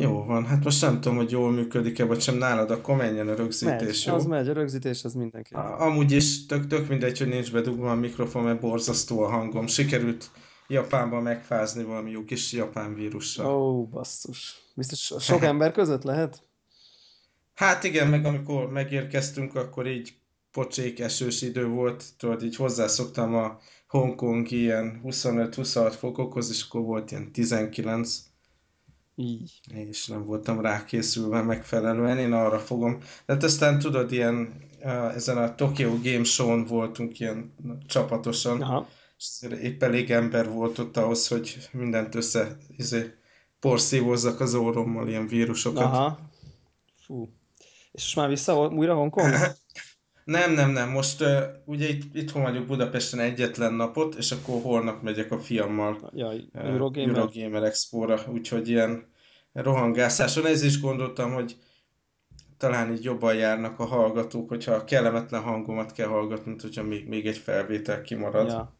Jó van, hát most nem tudom, hogy jól működik-e, vagy sem nálad, akkor menjen a rögzítés, Megy, jó? az megy, a rögzítés az mindenképp. A- Amúgy is tök, tök mindegy, hogy nincs bedugva a mikrofon, mert borzasztó a hangom. Sikerült Japánban megfázni valami jó kis japán vírussal. Ó, basszus. Biztos sok ember között lehet? Hát igen, meg amikor megérkeztünk, akkor így pocsék esős idő volt, tudod, így hozzászoktam a Hongkong ilyen 25-26 fokokhoz, és akkor volt ilyen 19, Így. és nem voltam rákészülve megfelelően, én arra fogom. De hát aztán tudod, ilyen ezen a Tokyo Game Show-n voltunk ilyen csapatosan, Aha. és épp elég ember volt ott ahhoz, hogy mindent össze izé, porszívozzak az orrommal, ilyen vírusokat. Aha. Fú. És most már vissza újra Hongkong? Nem, nem, nem. Most uh, ugye itt, itthon vagyok Budapesten egyetlen napot, és akkor holnap megyek a fiammal uh, Eurogamer. Eurogamer Expo-ra, úgyhogy ilyen rohangászáson. Ez is gondoltam, hogy talán így jobban járnak a hallgatók, hogyha a kellemetlen hangomat kell hallgatni, mint hogyha még, még egy felvétel kimarad. Ja.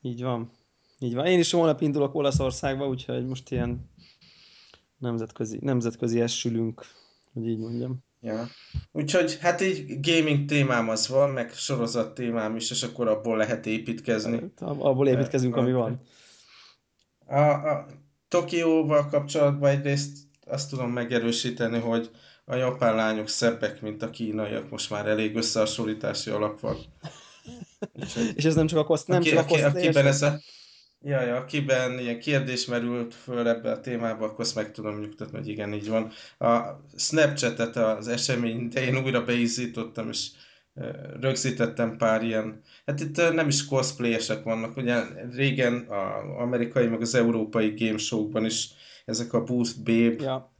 Így van. Így van. Én is holnap indulok Olaszországba, úgyhogy most ilyen nemzetközi, nemzetközi esülünk, hogy így mondjam. Ja. Úgyhogy hát így gaming témám az van, meg sorozat témám is, és akkor abból lehet építkezni. Hát, Abból építkezünk, ami van. A, a Tokióval kapcsolatban egyrészt azt tudom megerősíteni, hogy a japán lányok szebbek, mint a kínaiak, most már elég összehasonlítási alap van. Úgyhogy, És ez nem csak a koszt, nem aki, csak a koszt, akiben ez a, ja, ja, akiben ilyen kérdés merült föl ebbe a témába, akkor azt meg tudom nyugtatni, hogy igen, így van. A Snapchatet az esemény, de én újra beízítottam, és rögzítettem pár ilyen, hát itt nem is cosplayesek vannak, ugye régen az amerikai meg az európai game show-kban is ezek a Booth Babe Ja,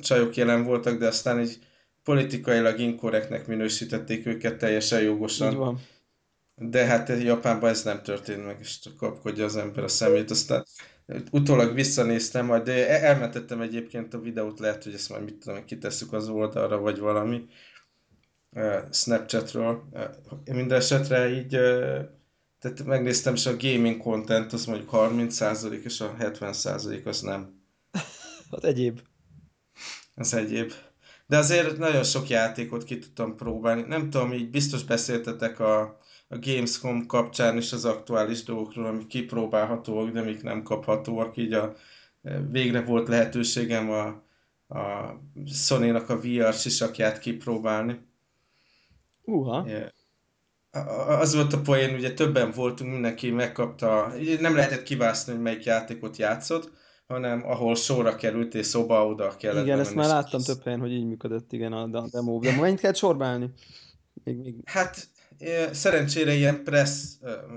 csajok jelen voltak, de aztán így politikailag inkorrektnek minősítették őket teljesen így jogosan. van. De hát Japánban ez nem történt meg, és csak kapkodja az ember a szemét. Aztán utólag visszanéztem, majd de elmentettem egyébként a videót, lehet, hogy ezt majd mit tudom, kitesszük az oldalra, vagy valami Snapchatről. Minden esetre így, tehát megnéztem, és a gaming content az mondjuk 30% és a 70% az nem. Hát egyéb. Az egyéb. De azért nagyon sok játékot ki tudtam próbálni. Nem tudom, így biztos beszéltetek a, a Gamescom kapcsán is az aktuális dolgokról, amik kipróbálhatóak, de amik nem kaphatóak. Így a, végre volt lehetőségem a, a Sony-nak a VR sisakját kipróbálni. Uha. Az volt a poén, ugye többen voltunk, mindenki megkapta, nem lehetett kivászni, hogy melyik játékot játszott, hanem ahol sorra került és szoba oda kellett Igen, ezt már láttam kész. több helyen, hogy így működött, igen, a demo. De mennyit kell sorbálni? Még, még... Hát szerencsére ilyen press,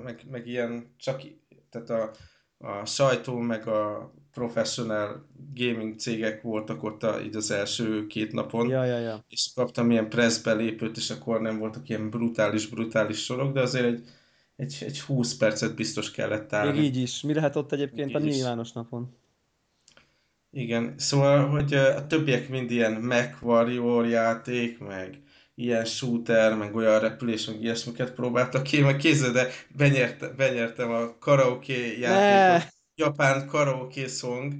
meg, meg ilyen csak, tehát a, a sajtó, meg a professional gaming cégek voltak ott a, így az első két napon, Ja, ja, ja. és kaptam ilyen press belépőt, és akkor nem voltak ilyen brutális, brutális sorok, de azért egy, egy, egy 20 percet biztos kellett Még állni. így is. Mi lehet ott egyébként a Így is. nyilvános napon? Igen, szóval, hogy a többiek mind ilyen Mech Warrior játék, meg ilyen shooter, meg olyan repülés, meg ilyesmiket próbáltak ki, meg kézzel, de benyerte, benyertem a karaoke játékot! Japán karaoke song,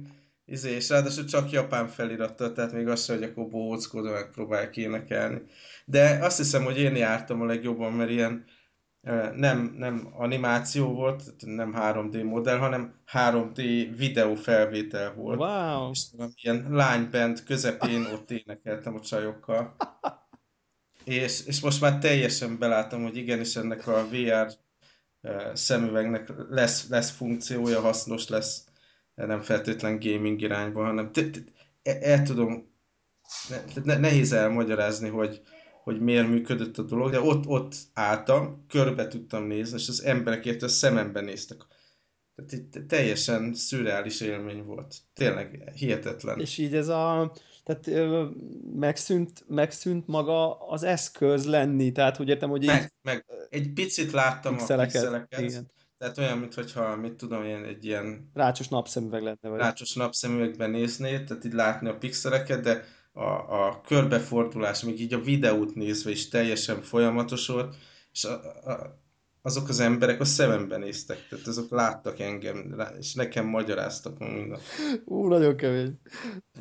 izé, és ráadásul csak japán felirattal, tehát még az sem, hogy akkor bóckodva megpróbálják énekelni. De azt hiszem, hogy én jártam a legjobban, mert ilyen nem, nem animáció volt, nem 3D modell, hanem 3D videófelvétel volt. Wow! És ilyen lányband közepén ott énekeltem a csajokkal. És, és most már teljesen belátom, hogy igenis ennek a VR szemüvegnek lesz, lesz funkciója, hasznos lesz, nem feltétlen gaming irányba, hanem t- el, tudom, ne, ne, nehéz elmagyarázni, hogy, hogy miért működött a dolog, de ott, ott álltam, körbe tudtam nézni, és az emberek érte szemembe néztek. Tehát itt teljesen szürreális élmény volt. Tényleg hihetetlen. És így ez a... Tehát ö, megszűnt, megszűnt maga az eszköz lenni, tehát úgy értem, hogy így Meg, meg egy picit láttam a pixeleket, pixeleket, igen. tehát olyan, mintha, mit tudom én, egy ilyen Rácsos napszemüveg lenne, vagy... rácsos napszemüvegben néznéd, tehát így látni a pixeleket, de a, a körbefordulás, még így a videót nézve is teljesen folyamatos volt, és a, a, azok az emberek a szememben néztek, tehát azok láttak engem, és nekem magyaráztak minden. Ú, nagyon kemény.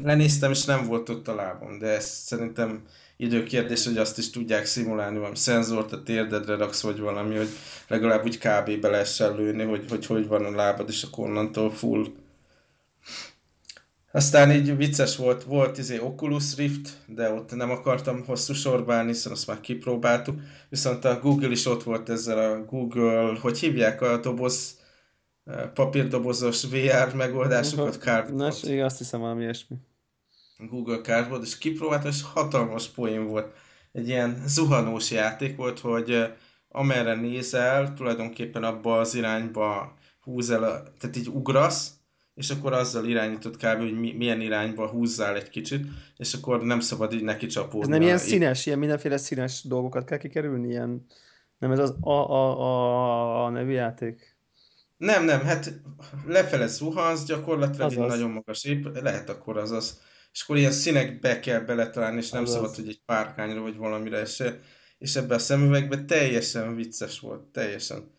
Lenéztem, és nem volt ott a lábam, de ez szerintem időkérdés, hogy azt is tudják szimulálni, valami szenzort a térdedre raksz, vagy valami, hogy legalább úgy kb. be lehessen lőni, hogy, hogy hogy van a lábad, és akkor onnantól full. Aztán így vicces volt, volt izé Oculus Rift, de ott nem akartam hosszú sorba állni, hiszen azt már kipróbáltuk. Viszont a Google is ott volt ezzel a Google, hogy hívják a doboz, papírdobozos VR megoldásokat, Cardboard. Nos, igen, azt hiszem valami ilyesmi. Google Cardboard, és kipróbáltam, és hatalmas poén volt. Egy ilyen zuhanós játék volt, hogy amerre nézel, tulajdonképpen abba az irányba húz el, tehát így ugrasz, és akkor azzal irányított kb. hogy milyen irányba húzzál egy kicsit, és akkor nem szabad így neki csapódni. Ez nem ilyen színes, ilyen mindenféle színes dolgokat kell kikerülni, ilyen... Nem ez az a, a, a, a nevű játék? Nem, nem, hát lefele zuhansz, gyakorlatilag egy nagyon magas épp, lehet akkor az az. És akkor ilyen színekbe kell beletalálni, és nem azaz. szabad, hogy egy párkányra vagy valamire se. És ebbe a szemüvegbe teljesen vicces volt, teljesen.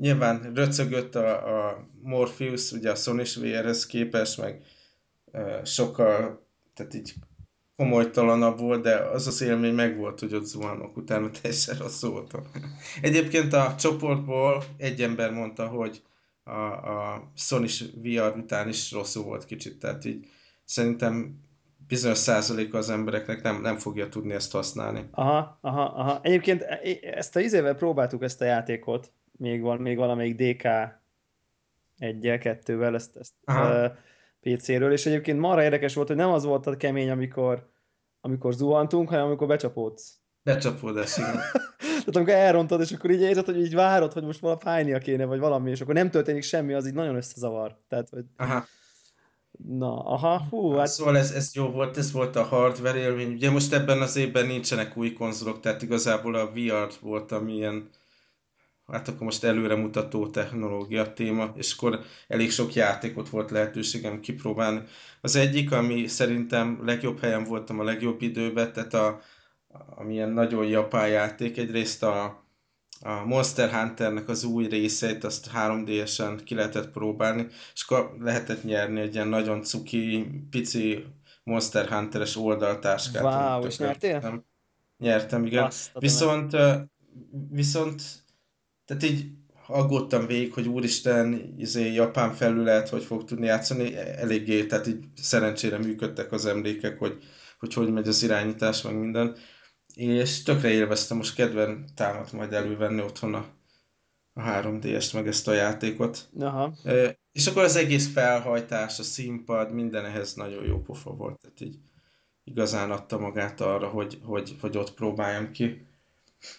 Nyilván röcögött a, a Morpheus, ugye a Sony VR-hez képest, meg e, sokkal, tehát így komolytalanabb volt, de az az élmény meg volt, hogy ott zuhanok, utána teljesen rossz voltam. Egyébként a csoportból egy ember mondta, hogy a, a Sony VR után is rosszul volt kicsit, tehát így szerintem bizonyos százaléka az embereknek nem, nem fogja tudni ezt használni. Aha, aha, aha. Egyébként e, e, ezt a izével próbáltuk ezt a játékot, még, val, még valamelyik DK egyel, kettővel ezt, ezt uh, PC-ről, és egyébként marra érdekes volt, hogy nem az volt a kemény, amikor, amikor zuhantunk, hanem amikor becsapódsz. Becsapódás, igen. Tehát amikor elrontod, és akkor így érzed, hogy így várod, hogy most valami fájnia kéne, vagy valami, és akkor nem történik semmi, az így nagyon összezavar. Tehát, hogy... Aha. Na, aha, hú, hát... Szóval ez, ez jó volt, ez volt a hardware élmény. Ugye most ebben az évben nincsenek új konzolok, tehát igazából a VR volt, ami ilyen hát akkor most előremutató technológia téma, és akkor elég sok játékot volt lehetőségem kipróbálni. Az egyik, ami szerintem legjobb helyen voltam a legjobb időben, tehát a, amilyen nagyon japán játék, egyrészt a, a Monster Hunternek az új részeit, azt 3D-esen ki lehetett próbálni, és akkor lehetett nyerni egy ilyen nagyon cuki, pici Monster Hunter-es oldaltáskát. Wow, és nyertél? Nem. Nyertem, igen. Azt, viszont, viszont tehát így aggódtam végig, hogy úristen, izé, japán felület, hogy fog tudni játszani, eléggé, tehát így szerencsére működtek az emlékek, hogy hogy, hogy megy az irányítás, meg minden. És tökre élveztem, most kedven támadt majd elővenni otthon a, a 3D-est, meg ezt a játékot. Aha. E, és akkor az egész felhajtás, a színpad, minden ehhez nagyon jó pofa volt. Tehát így igazán adta magát arra, hogy, hogy, hogy ott próbáljam ki.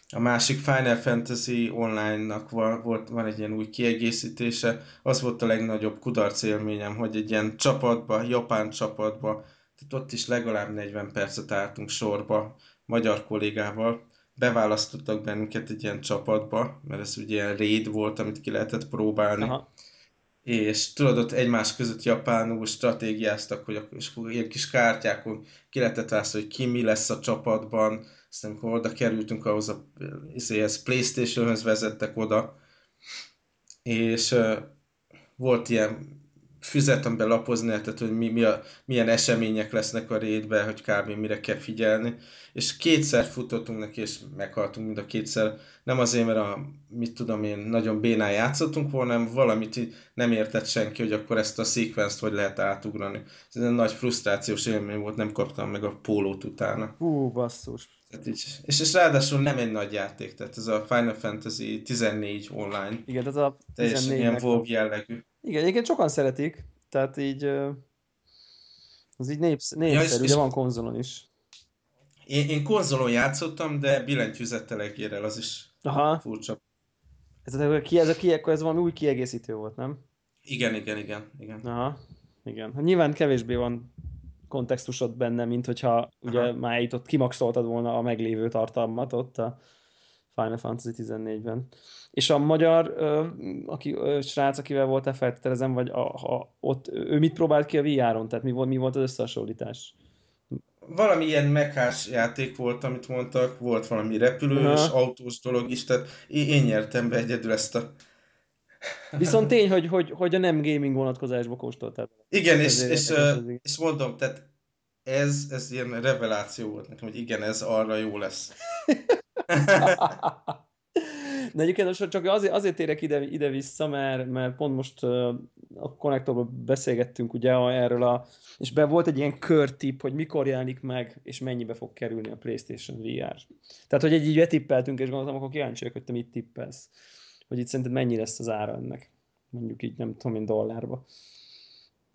A másik Final Fantasy Online-nak van, volt, van egy ilyen új kiegészítése. Az volt a legnagyobb kudarc élményem, hogy egy ilyen csapatba, japán csapatba, tehát ott is legalább 40 percet álltunk sorba magyar kollégával. Beválasztottak bennünket egy ilyen csapatba, mert ez ugye ilyen raid volt, amit ki lehetett próbálni. Aha. És tudod, ott egymás között japánul stratégiáztak, hogy és ilyen kis kártyákon ki lehetett látni, hogy ki mi lesz a csapatban, aztán amikor oda kerültünk, ahhoz a izéhez, Playstation-höz vezettek oda, és volt ilyen füzet, amiben lapozni lehetett, hogy mi, mi a, milyen események lesznek a rétbe, hogy kb. mire kell figyelni. És kétszer futottunk neki, és meghaltunk mind a kétszer. Nem azért, mert a, mit tudom én, nagyon bénán játszottunk volna, hanem valamit nem értett senki, hogy akkor ezt a szekvenszt hogy lehet átugrani. Ez egy nagy frusztrációs élmény volt, nem kaptam meg a pólót utána. Hú, basszus. Tehát így, és, és ráadásul nem egy nagy játék, tehát ez a Final Fantasy 14 online. Igen, ez a 14 Teljesen ilyen WoW jellegű. Igen, egyébként sokan szeretik, tehát így az így népsz, népszerű, ja, de van konzolon is. Én, én konzolon játszottam, de billentyűzettel egérrel, az is Aha. furcsa. Ez a, ki, ez a ki, akkor ez valami új kiegészítő volt, nem? Igen, igen, igen. igen. Aha, igen. Hát nyilván kevésbé van kontextusod benne, mint hogyha Aha. ugye már itt ott kimaxoltad volna a meglévő tartalmat ott a Final Fantasy 14-ben. És a magyar aki, srác, akivel voltál feltételezem, vagy a, a, ott ő mit próbált ki a VR-on? Tehát mi volt, mi volt az összehasonlítás? valami ilyen mekás játék volt, amit mondtak, volt valami repülős, Aha. autós dolog is, tehát én, nyertem be egyedül ezt a... Viszont tény, hogy, hogy, hogy a nem gaming vonatkozásba kóstoltál. Igen, és, Ezért és, ez, igen. és mondom, tehát ez, ez ilyen reveláció volt nekem, hogy igen, ez arra jó lesz. De egyébként csak azért, azért térek ide, ide-vissza, mert, mert pont most a konnektorban beszélgettünk ugye erről a, és be volt egy ilyen körtip, hogy mikor jelenik meg, és mennyibe fog kerülni a PlayStation VR. Tehát, hogy egy így betippeltünk, és gondoltam, akkor kíváncsi vagyok, hogy te mit tippelsz. Hogy itt szerinted mennyi lesz az ára ennek? Mondjuk így, nem tudom én, dollárba.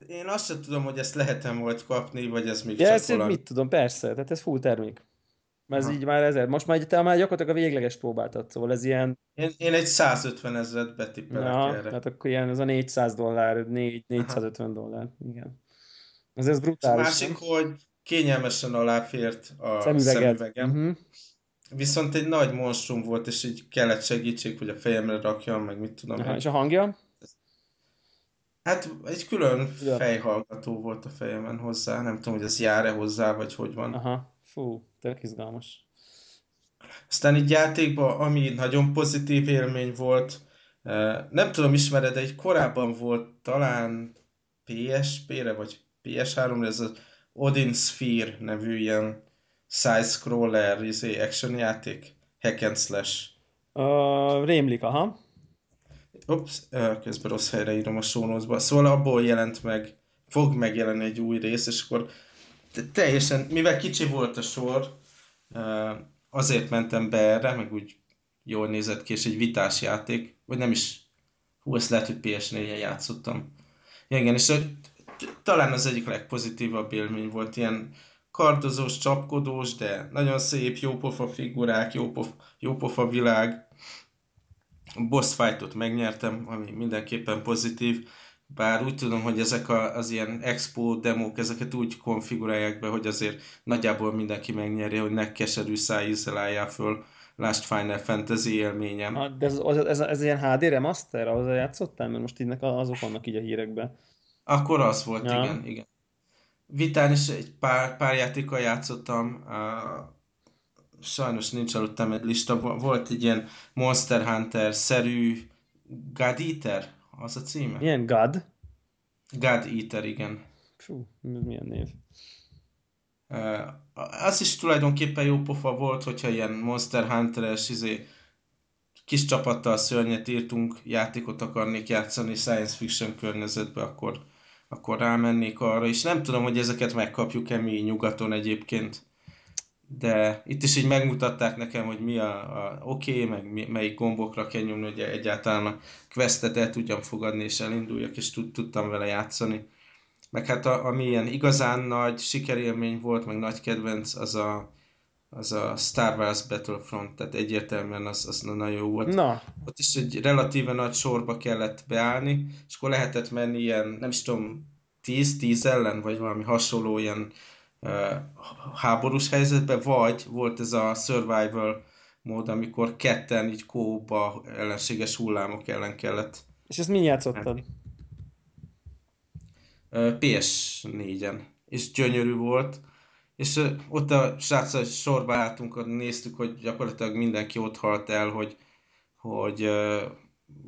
Én azt sem tudom, hogy ezt lehetem volt kapni, vagy ez még Ja, csak ezt valami... mit tudom, persze, tehát ez full termék. Mert ez Aha. így már ezer. Most már, te már gyakorlatilag a végleges próbáltad, szóval ez ilyen, Én, én egy 150 ezeret betippelek ja, erre. tehát akkor ilyen, ez a 400 dollár, 4, 450 dollár, igen. Ez, ez brutális, Másik, nem? hogy kényelmesen aláfért a Szemüveged. szemüvegem. Uh-huh. Viszont egy nagy monstrum volt, és így kellett segítség, hogy a fejemre rakjam, meg mit tudom Aha, én. és a hangja? Hát egy külön Ja. fejhallgató volt a fejemen hozzá, nem tudom, hogy ez jár-e hozzá, vagy hogy van. Aha, fú, tök izgalmas. Aztán így játékban, ami nagyon pozitív élmény volt, nem tudom, ismered, egy korábban volt talán PSP-re, vagy PS3-ra, ez az Odin Sphere nevű ilyen side-scroller izé, action játék, hack and slash. Uh, rémlik, aha. Ups, közben rossz helyre írom a sónózba. Szóval abból jelent meg, fog megjelenni egy új rész, és akkor teljesen, mivel kicsi volt a sor, azért mentem be erre, meg úgy jól nézett ki, és egy vitás játék, vagy nem is, hú, ezt lehet, hogy PS4-en játszottam. Ja, igen, és talán az egyik legpozitívabb élmény volt, ilyen kardozós, csapkodós, de nagyon szép, jópofa figurák, jópofa, jópofa világ. A boss fightot megnyertem, ami mindenképpen pozitív, bár úgy tudom, hogy ezek a, az ilyen expo demók, ezeket úgy konfigurálják be, hogy azért nagyjából mindenki megnyeri, hogy ne keserű szájízzel álljál föl. Lásd Final Fantasy élményem. Ah, De ez, az, ez, ez ilyen HD remaster, ahhoz játszottál? Mert most így azok vannak így a hírekben. Akkor az volt, Ja. igen, igen. Vitán is egy pár, pár játékkal játszottam, uh, sajnos nincs előttem egy lista, Vo- volt egy ilyen Monster Hunter-szerű God Eater, az a címe? Milyen God? God Eater, igen. Fú, milyen név? Az is tulajdonképpen jó pofa volt, hogyha ilyen Monster Hunter-es izé, kis csapattal szörnyet írtunk, játékot akarnék játszani science fiction környezetbe, akkor, akkor rámennék arra, és nem tudom, hogy ezeket megkapjuk-e mi nyugaton egyébként, de itt is így megmutatták nekem, hogy mi a, a oké, okay, meg mi, melyik gombokra kell nyomni, hogy egyáltalán a questet el tudjam fogadni, és elinduljak, és tud, tudtam vele játszani. Meg hát a, ami ilyen igazán nagy sikerélmény volt, meg nagy kedvenc, az a, az a Star Wars Battlefront, tehát egyértelműen az, az nagyon jó volt. Na, Ott is egy relatíve nagy sorba kellett beállni, és akkor lehetett menni ilyen, nem is tudom, 10-10 ellen, vagy valami hasonló ilyen háborús helyzetbe, vagy volt ez a survival mód, amikor ketten így kóba ellenséges hullámok ellen kellett és ezt mi játszottad? Ö, PS4-en, és gyönyörű volt, és ott a sráccal sorba álltunk, néztük, hogy gyakorlatilag mindenki ott halt el, hogy, hogy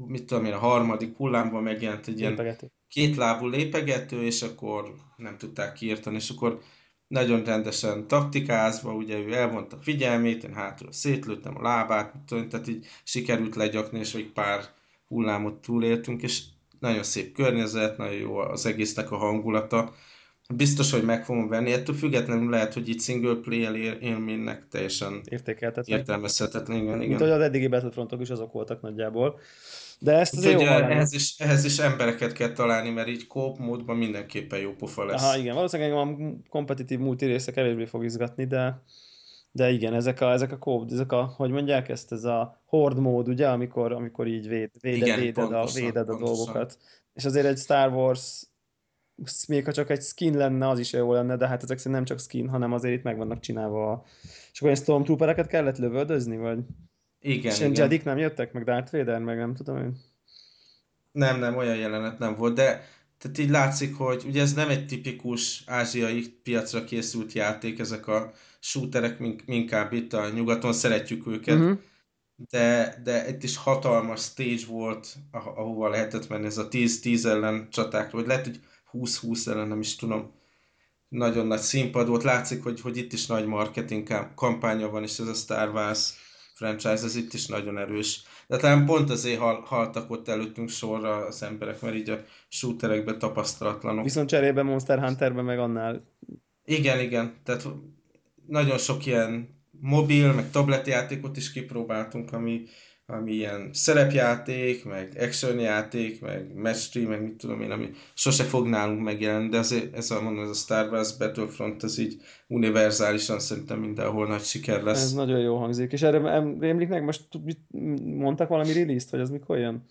mit tudom én, a harmadik hullámban megjelent egy ilyen Lépegető. kétlábú lépegető, és akkor nem tudták kiírtani, és akkor nagyon rendesen taktikázva, ugye ő elvonta a figyelmét, én hátul szétlőttem a lábát, tehát így sikerült legyakni, és egy pár hullámot túléltünk, és nagyon szép környezet, nagyon jó az egésznek a hangulata. Biztos, hogy meg fogom venni, ettől függetlenül lehet, hogy itt single player él- élménynek teljesen Értékeltetlen. értelmezhetetlen, igen, Mint hogy igen. az eddigi Battlefrontok is azok voltak nagyjából. De ezt azért Úgyhogy jó eh, hallani. ehhez is, ehhez is embereket kell találni, mert így kóp módban mindenképpen jó pofa lesz. Aha, igen, valószínűleg a kompetitív multi része kevésbé fog izgatni, de, de igen, ezek a, ezek a kód, ezek a, hogy mondják ezt, ez a horde mód, ugye, amikor, amikor így véd, véded, Igen, véded, a, pontosan, véded a pontosan. dolgokat. És azért egy Star Wars, még ha csak egy skin lenne, az is jó lenne, de hát ezek szerint nem csak skin, hanem azért itt meg vannak csinálva. a- És akkor ilyen Stormtroopereket kellett lövöldözni, vagy? Igen, és igen. Jedik nem jöttek, meg Darth Vader, meg nem tudom én. Nem, nem, olyan jelenet nem volt, de tehát így látszik, hogy ugye ez nem egy tipikus ázsiai piacra készült játék, ezek a shooterek, inkább itt a nyugaton szeretjük őket, uh-huh. de, de itt is hatalmas stage volt, ahova lehetett menni, ez a 10-10 ellen csatákra, vagy lehet, hogy 20-20 ellen, nem is tudom. Nagyon nagy színpad volt, látszik, hogy, hogy itt is nagy marketing kampánya van, és ez a Star Wars franchise, ez itt is nagyon erős. De talán pont azért hal, haltak ott előttünk sorra az emberek, mert így a shooterekben tapasztalatlanok. Viszont cserébe Monster Hunterben meg annál. Igen, igen. Tehát nagyon sok ilyen mobil, meg tabletjátékot is kipróbáltunk, ami, ami ilyen szerepjáték, meg action játék, meg match meg mit tudom én, ami sose fog nálunk megjelenni, de azért ez a, mondom, ez a Star Wars Battlefront, ez így univerzálisan szerintem mindenhol nagy siker lesz. Ez nagyon jó hangzik. És erre emlék meg, most mondtak valami release-t, hogy az mikor jön?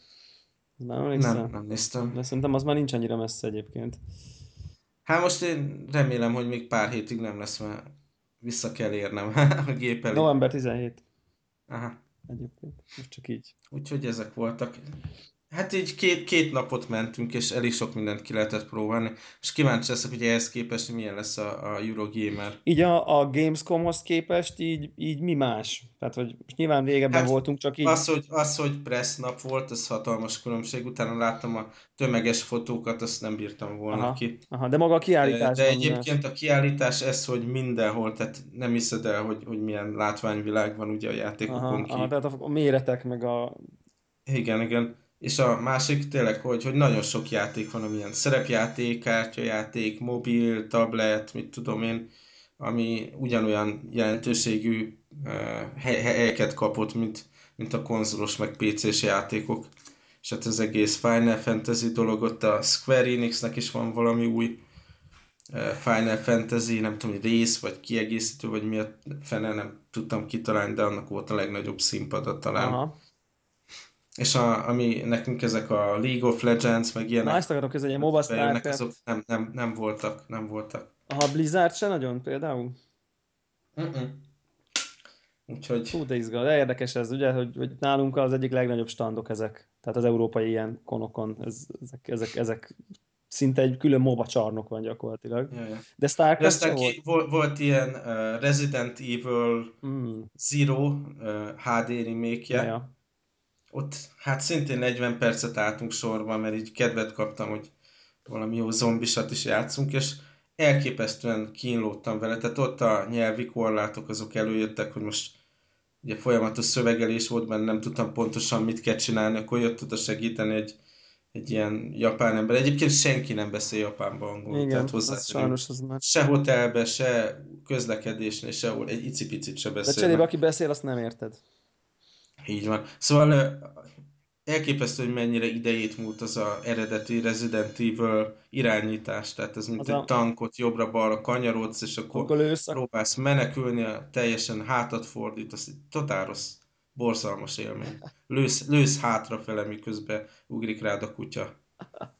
Nem, nem, nem néztem. De szerintem az már nincs annyira messze egyébként. Hát most én remélem, hogy még pár hétig nem lesz, mert vissza kell érnem a gép elé. November 17. Aha. Egyébként, most csak így. Úgyhogy ezek voltak. Hát így két, két napot mentünk, és elég sok mindent ki lehetett próbálni. És kíváncsi leszek, hogy ehhez képest milyen lesz a, a Eurogamer. Így a, a Gamescomhoz képest így, így mi más? Tehát, hogy most nyilván régebben hát voltunk, csak így... Az, hogy, az, hogy press nap volt, ez hatalmas különbség. Utána láttam a tömeges fotókat, azt nem bírtam volna aha, ki. Aha, de maga a kiállítás... De, de egyébként a kiállítás ez, hogy mindenhol, tehát nem hiszed el, hogy, hogy milyen látványvilág van ugye a játékokon aha, ki. Aha, tehát a méretek, meg a... Igen, igen és a másik tényleg, hogy, hogy nagyon sok játék van, amilyen szerepjáték, kártyajáték, mobil, tablet, mit tudom én, ami ugyanolyan jelentőségű uh, helyeket kapott, mint, mint a konzolos meg PC-s játékok. És hát az egész Final Fantasy dolog, ott a Square Enixnek is van valami új uh, Final Fantasy, nem tudom, hogy rész, vagy kiegészítő, vagy mi a fene, nem tudtam kitalálni, de annak volt a legnagyobb színpada talán. Aha és a, ami nekünk ezek a League of Legends, meg ilyenek. Na, ezt akarok, ez egy MOBA. Azok nem, nem, nem, voltak, nem voltak. Aha, Blizzard se nagyon például? Uh-uh. Úgyhogy... Hú, de izgal, de érdekes ez, ugye, hogy, hogy nálunk az egyik legnagyobb standok ezek. Tehát az európai ilyen konokon, ez, ezek, ezek, ezek szinte egy külön MOBA csarnok van gyakorlatilag. Ja, ja. De Starcraft De volt? volt? Volt ilyen uh, Resident Evil mm. Zero uh, HD remake ja ott hát szintén 40 percet álltunk sorban, mert így kedvet kaptam, hogy valami jó zombisat is játszunk, és elképesztően kínlódtam vele, tehát ott a nyelvi korlátok azok előjöttek, hogy most ugye folyamatos szövegelés volt benne, nem tudtam pontosan mit kell csinálni, akkor jött oda segíteni egy, egy ilyen japán ember. Egyébként senki nem beszél japánban angolul. Igen, tehát hozzá, az sajnos az már... Se hotelbe, se közlekedésnél, sehol egy icipicit se beszél. De cserébe, aki beszél, azt nem érted. Így van. Szóval elképesztő, hogy mennyire idejét múlt az a eredeti Resident Evil irányítás, tehát ez mint az egy a... tankot jobbra-balra kanyarodsz, és akkor, lősz, próbálsz menekülni, teljesen hátat fordít, az egy totál rossz, borzalmas élmény. Lősz, lősz hátrafele, miközben ugrik rád a kutya.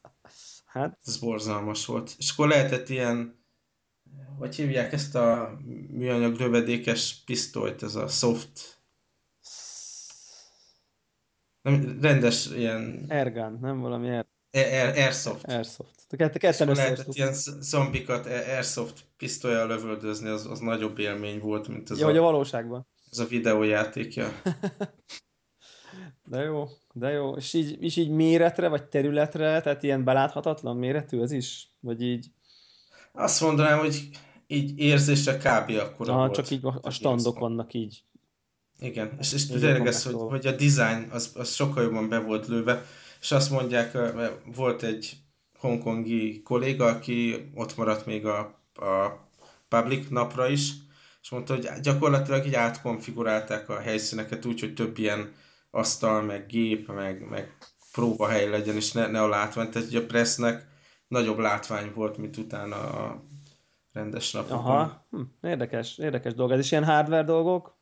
Hát. Ez borzalmas volt. És akkor lehetett ilyen, hogy hívják ezt a műanyag lövedékes pisztolyt, ez a soft nem, rendes ilyen... Ergan, nem valami air... Air, Airsoft. Airsoft. Te ketten lehetett ilyen zombikat Airsoft pisztolyjal lövöldözni, az, az nagyobb élmény volt, mint ez ja, a, a valóságban. Ez a videójátékja. de jó, de jó. És így, és így méretre, vagy területre, tehát ilyen beláthatatlan méretű az is? Vagy így? Azt mondanám, hogy így érzésre kb. akkor volt. csak így a, a standok vannak így igen, és, és tényleg ez, hogy, hogy a design az, az sokkal jobban be volt lőve, és azt mondják, mert volt egy hongkongi kolléga, aki ott maradt még a, a public napra is, és mondta, hogy gyakorlatilag így átkonfigurálták a helyszíneket úgy, hogy több ilyen asztal, meg gép, meg, meg próbahely legyen, és ne, ne a látvány. Tehát a pressnek nagyobb látvány volt, mint utána a rendes napokon. Aha, hm, érdekes, érdekes dolog. Ez is ilyen hardware dolgok?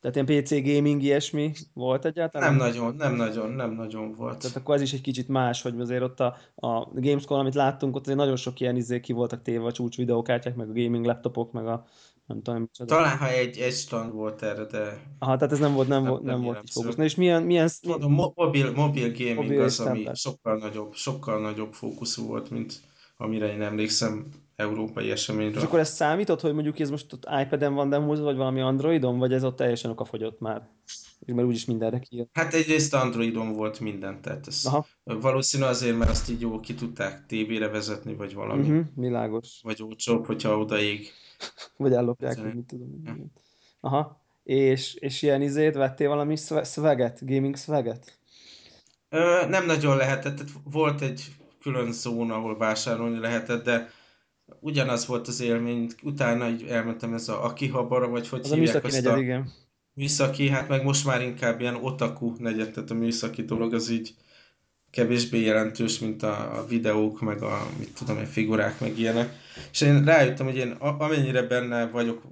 Tehát ilyen PC gaming ilyesmi volt egyáltalán? Nem nagyon, nem nagyon, nem nagyon volt. Tehát akkor ez is egy kicsit más, hogy azért ott a, a Gamescom, amit láttunk, ott azért nagyon sok ilyen izé ki voltak téve a csúcs videókártyák, meg a gaming laptopok, meg a nem tudom, micsoda. Talán, ha egy, egy stand volt erre, de... Aha, tehát ez nem volt, nem, nem, volt, nem, nem volt így fókusz. Na és milyen... milyen... Mondom, mobil, mobil gaming mobil az, ami sokkal nagyobb, sokkal nagyobb fókuszú volt, mint amire én emlékszem európai eseményről. És akkor ez számított, hogy mondjuk ez most ott iPad-en van demózva, vagy valami Androidon, vagy ez ott teljesen okafogyott már? És mert úgyis mindenre kijött. Hát egyrészt Androidon volt minden, tehát ez Aha. valószínű azért, mert azt így jó ki tudták tévére vezetni, vagy valami. Uh-huh, világos. Vagy olcsóbb, hogyha odaig. vagy ellopják, hogy mit tudom. Ja. Aha. És, és ilyen izét vettél valami szveget, gaming szveget? Ö, nem nagyon lehetett, tehát volt egy külön zóna, ahol vásárolni lehetett, de ugyanaz volt az élmény, utána így elmentem ez a Akihabara, vagy hogy az hívják a azt negyed, a igen. műszaki, hát meg most már inkább ilyen otaku negyed, tehát a műszaki dolog az így kevésbé jelentős, mint a, videók, meg a, mit tudom, a figurák, meg ilyenek. És én rájöttem, hogy én amennyire benne vagyok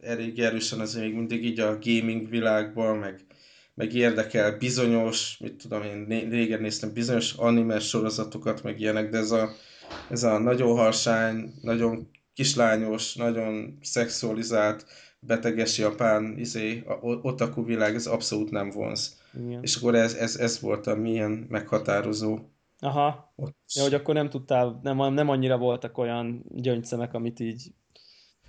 elég erősen az még mindig így a gaming világban, meg, meg érdekel bizonyos, mit tudom én, régen néztem bizonyos anime sorozatokat, meg ilyenek, de ez a ez a nagyon harsány, nagyon kislányos, nagyon szexualizált, beteges japán izé, a otaku világ, ez abszolút nem vonz. Igen. És akkor ez, ez, ez volt a milyen meghatározó. Aha. Ott. Ja, hogy akkor nem tudtál, nem, nem annyira voltak olyan gyöngyszemek, amit így...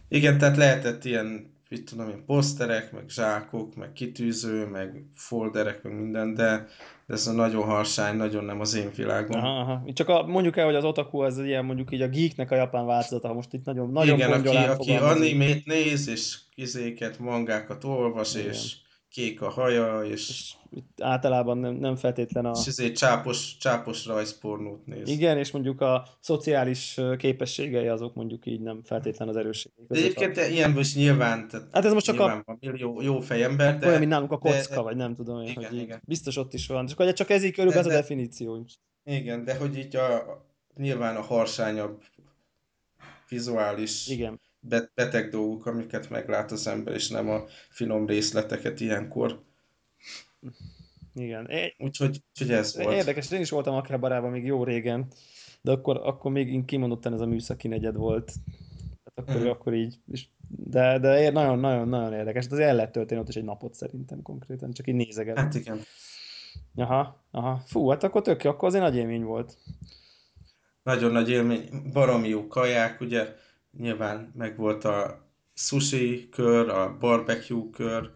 Igen, tehát lehetett ilyen, mit tudom én, poszterek, meg zsákok, meg kitűző, meg folderek, meg minden, de ez a nagyon harsány, nagyon nem az én világom. Aha, aha. Csak a, mondjuk el, hogy az otaku az ilyen mondjuk így a geeknek a japán változata, most itt nagyon, nagyon Igen, aki, aki animét néz, és izéket, mangákat olvas, Igen. és kék a haja, és... itt általában nem, nem feltétlen a... És ezért csápos, csápos rajzpornót néz. Igen, és mondjuk a szociális képességei azok mondjuk így nem feltétlen az erősségek. De egyébként a... ilyenből is nyilván, tehát hát ez most csak a... van millió jó fejember, de... Olyan, mint nálunk a kocka, de... vagy nem tudom én, igen, hogy igen. biztos ott is van. Csak, csak ez így körülbelül de, de... a definíció. Igen, de hogy így a, nyilván a harsányabb vizuális igen beteg dolgok, amiket meglát az ember, és nem a finom részleteket ilyenkor. Igen. Úgyhogy, úgyhogy ez volt. Érdekes, én is voltam Akihabarában még jó régen, de akkor, akkor még kimondottan ez a műszaki negyed volt. Tehát akkor, mm. akkor így, és, de, de nagyon-nagyon-nagyon érdekes. Hát az el lehet tölteni ott is egy napot szerintem konkrétan, csak így nézeget. Hát igen. Aha, aha. Fú, hát akkor tök jó, akkor azért nagy élmény volt. Nagyon nagy élmény, baromi jó kaják, ugye nyilván megvolt a sushi kör, a barbecue kör,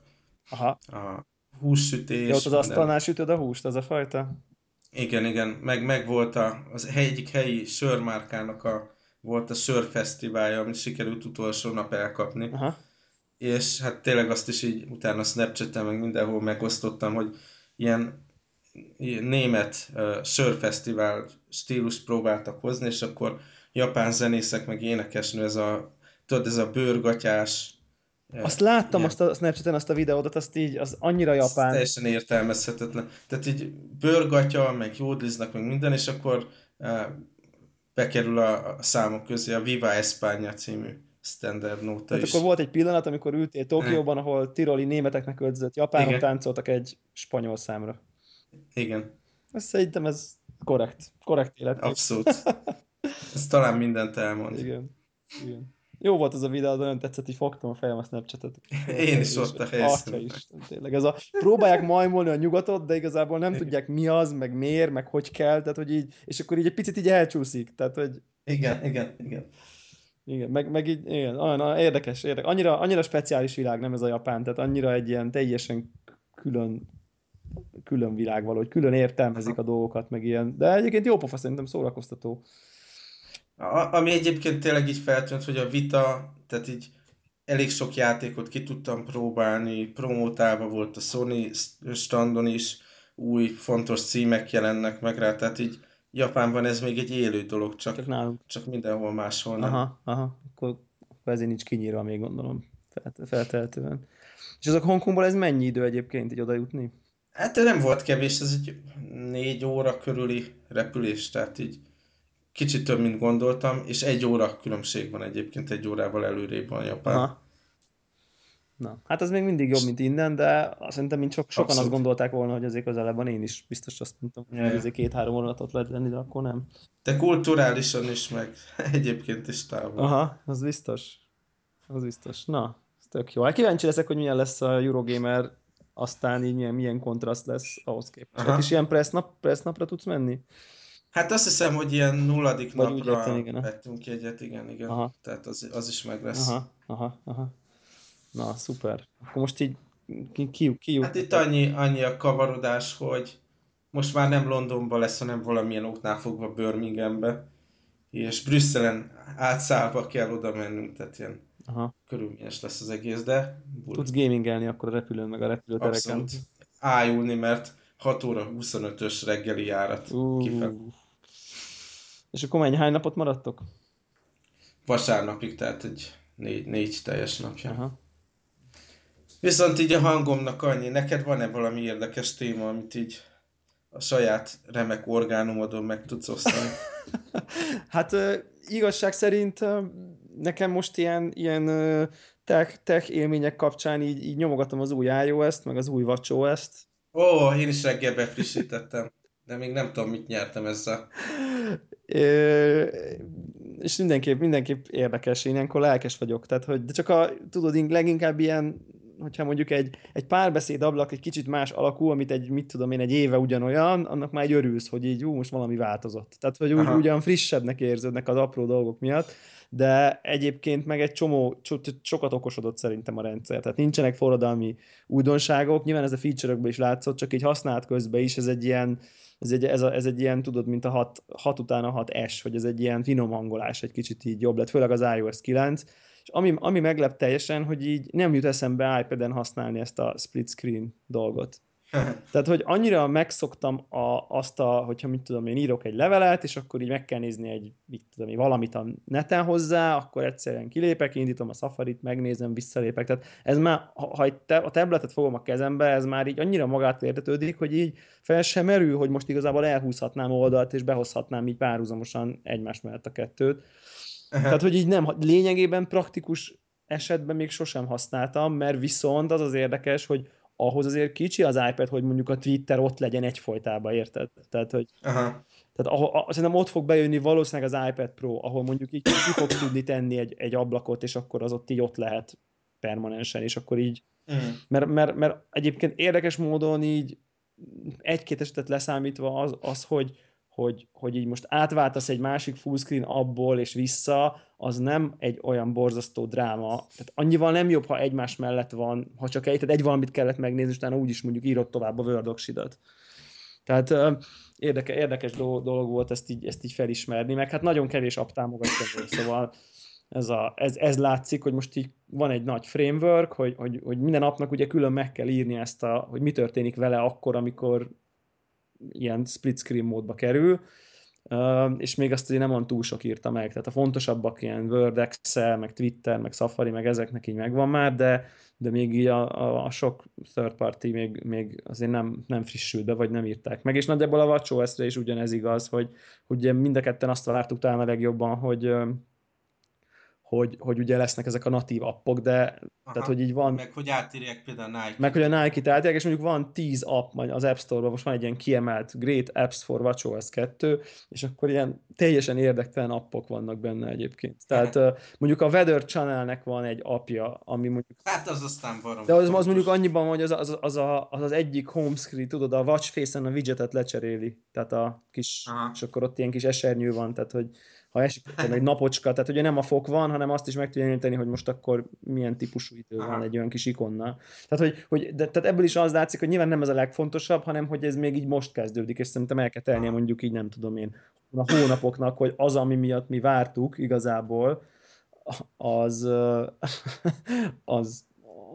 Aha. a hússütés. Jó, ott az asztalnál sütöd a húst, az a fajta? Igen, igen, meg, meg volt a, az egyik helyi sörmárkának a, volt a sörfesztiválja, amit sikerült utolsó nap elkapni. Aha. És hát tényleg azt is így utána snapchat meg mindenhol megosztottam, hogy ilyen, ilyen német uh, sörfesztivál stílus próbáltak hozni, és akkor japán zenészek, meg énekesnő, ez a, tudod, ez a bőrgatyás, azt láttam ilyen. azt a Snapchat-en azt a videót, azt így, az annyira japán. Ez teljesen értelmezhetetlen. Tehát így bőrgatya, meg jódliznak, meg minden, és akkor uh, bekerül a, a számok közé a Viva España című standard nóta Tehát is. akkor volt egy pillanat, amikor ültél Tokióban, ahol tiroli németeknek öltözött japánok Igen. táncoltak egy spanyol számra. Igen. Ezt szerintem ez korrekt. Korrekt élet. Abszolút. Ez talán mindent elmond. Igen. Igen. Jó volt az a videó, nagyon tetszett, hogy fogtam a fejem a Snapchatet. Én is ott a helyszínen. is, tényleg. Ez a, próbálják majmolni a nyugatot, de igazából nem igen. tudják mi az, meg miért, meg hogy kell, tehát hogy így, és akkor így egy picit így elcsúszik, tehát hogy... Igen, igen, igen. Igen, meg, meg így, igen, olyan, olyan érdekes, érdekes. Annyira, annyira speciális világ, nem ez a Japán, tehát annyira egy ilyen teljesen külön külön világ valahogy, külön értelmezik a dolgokat, meg ilyen. De egyébként jó pofa, szerintem szórakoztató. A, ami egyébként tényleg így feltűnt, hogy a vita, tehát így elég sok játékot ki tudtam próbálni, promótálva volt a Sony standon is, új fontos címek jelennek meg rá, tehát így Japánban ez még egy élő dolog, csak, csak, nálunk. csak mindenhol máshol nem. Aha, aha, akkor, akkor ezért nincs kinyírva még gondolom, feltehetően. És azok Hongkongból ez mennyi idő egyébként így oda jutni? Hát nem volt kevés, ez egy négy óra körüli repülés, tehát így kicsit több, mint gondoltam, és egy óra különbség van egyébként, egy órával előrébb van Japán. Aha. Na, hát ez még mindig jobb, mint innen, de szerintem mint sok, sokan Abszolút. azt gondolták volna, hogy azért közelebb én is biztos azt mondtam, hogy yeah. azért két-három oronatot lehet lenni, de akkor nem. De kulturálisan is, meg egyébként is távol. Aha, az biztos. Az biztos. Na, ez tök jó. Hát kíváncsi leszek, hogy milyen lesz a Eurogamer, aztán így milyen, milyen kontraszt lesz ahhoz képest. Hát is ilyen press, nap, press napra tudsz menni? Hát azt hiszem, hogy ilyen nulladik Vagy napra értem, igen, vettünk egyet, igen, igen. Aha. Tehát az, az is meg lesz. Aha, aha, aha. Na, szuper. Akkor most így ki, ki, Hát itt annyi, annyi a kavarodás, hogy most már nem Londonban lesz, hanem valamilyen oknál fogva Birminghambe, és Brüsszelen átszállva kell oda mennünk, tehát ilyen Aha. körülményes lesz az egész, de... Bul. Tudsz gamingelni akkor a repülőn, meg a repülőtereken. Abszolút. Ájulni, mert 6 óra 25-ös reggeli járat uh. kifel. És akkor mennyi, hány napot maradtok? Vasárnapig, tehát egy négy, négy teljes napja. Aha. Viszont így a hangomnak annyi, neked van-e valami érdekes téma, amit így a saját remek orgánumodon meg tudsz osztani? hát igazság szerint nekem most ilyen, ilyen tech, tech élmények kapcsán így, így nyomogatom az új iOS-t, meg az új WatchOS-t. Ó, én is reggel befrissítettem, de még nem tudom, mit nyertem ezzel. és mindenképp, mindenképp érdekes, én ilyenkor lelkes vagyok, tehát hogy, de csak a, tudod, leginkább ilyen hogyha mondjuk egy, egy párbeszéd ablak egy kicsit más alakú, amit egy, mit tudom én, egy éve ugyanolyan, annak már egy örülsz, hogy így, ú, most valami változott. Tehát, hogy úgy, ugyan frissebbnek érződnek az apró dolgok miatt, de egyébként meg egy csomó, sokat okosodott szerintem a rendszer. Tehát nincsenek forradalmi újdonságok, nyilván ez a feature is látszott, csak így használt közben is ez egy ilyen, ez egy, ez, a, ez egy ilyen, tudod, mint a 6, 6 után a 6S, hogy ez egy ilyen finom hangolás, egy kicsit így jobb lett, főleg az iOS 9, és ami, ami meglep teljesen, hogy így nem jut eszembe iPad-en használni ezt a split screen dolgot. Tehát, hogy annyira megszoktam a, azt, a, hogyha mit tudom, én írok egy levelet, és akkor így meg kell nézni egy, mit tudom én, valamit a neten hozzá, akkor egyszerűen kilépek, indítom a Safari-t, megnézem, visszalépek. Tehát ez már, ha te, a tabletet fogom a kezembe, ez már így annyira magát értetődik, hogy így fel sem merül, hogy most igazából elhúzhatnám oldalt, és behozhatnám így párhuzamosan egymás mellett a kettőt. Tehát, hogy így nem, lényegében praktikus esetben még sosem használtam, mert viszont az az érdekes, hogy ahhoz azért kicsi az iPad, hogy mondjuk a Twitter ott legyen egyfolytában, érted? Tehát, hogy Aha. Tehát ahol, a, szerintem ott fog bejönni valószínűleg az iPad Pro, ahol mondjuk így ki fog tudni tenni egy, egy ablakot, és akkor az ott így ott lehet permanensen, és akkor így, mm. mert, mert, mert egyébként érdekes módon így egy-két esetet leszámítva az, az hogy, hogy, hogy így most átváltasz egy másik fullscreen abból és vissza, az nem egy olyan borzasztó dráma. Tehát annyival nem jobb, ha egymás mellett van, ha csak egy, tehát egy valamit kellett megnézni, és utána úgyis mondjuk írott tovább a Word Tehát uh, érdeke, érdekes dolog volt ezt így, ezt így felismerni, meg hát nagyon kevés app támogatja még, szóval ez, a, ez, ez látszik, hogy most így van egy nagy framework, hogy, hogy, hogy minden appnak ugye külön meg kell írni ezt, a, hogy mi történik vele akkor, amikor ilyen split screen módba kerül, és még azt nem van túl sok írta meg, tehát a fontosabbak ilyen Word, Excel, meg Twitter, meg Safari, meg ezeknek így megvan már, de, de még így a, a, a sok third party még, még azért nem, nem frissült be, vagy nem írták meg, és nagyjából a WatchOS-re is ugyanez igaz, hogy, hogy mind a ketten azt vártuk talán a legjobban, hogy, hogy, hogy ugye lesznek ezek a natív appok, de Aha, tehát, hogy így van... Meg hogy átírják például a Nike-t. Meg hogy a Nike-t átírják, és mondjuk van 10 app az App Store-ban, most van egy ilyen kiemelt Great Apps for WatchOS 2, és akkor ilyen teljesen érdektelen appok vannak benne egyébként. Tehát mondjuk a Weather Channelnek van egy apja, ami mondjuk... Hát az aztán barom. De az, az mondjuk annyiban, hogy az, az, az, a, az, az egyik home screen, tudod, a watch face-en a widgetet lecseréli, tehát a kis, Aha. és akkor ott ilyen kis esernyő van, tehát hogy ha esik egy napocska, tehát ugye nem a fok van, hanem azt is meg tudja jelenteni, hogy most akkor milyen típusú idő Aha. van egy olyan kis ikonnal. Tehát, hogy, hogy de, tehát ebből is az látszik, hogy nyilván nem ez a legfontosabb, hanem hogy ez még így most kezdődik, és szerintem el kell telnie mondjuk így nem tudom én a hónapoknak, hogy az, ami miatt mi vártuk igazából, az, az,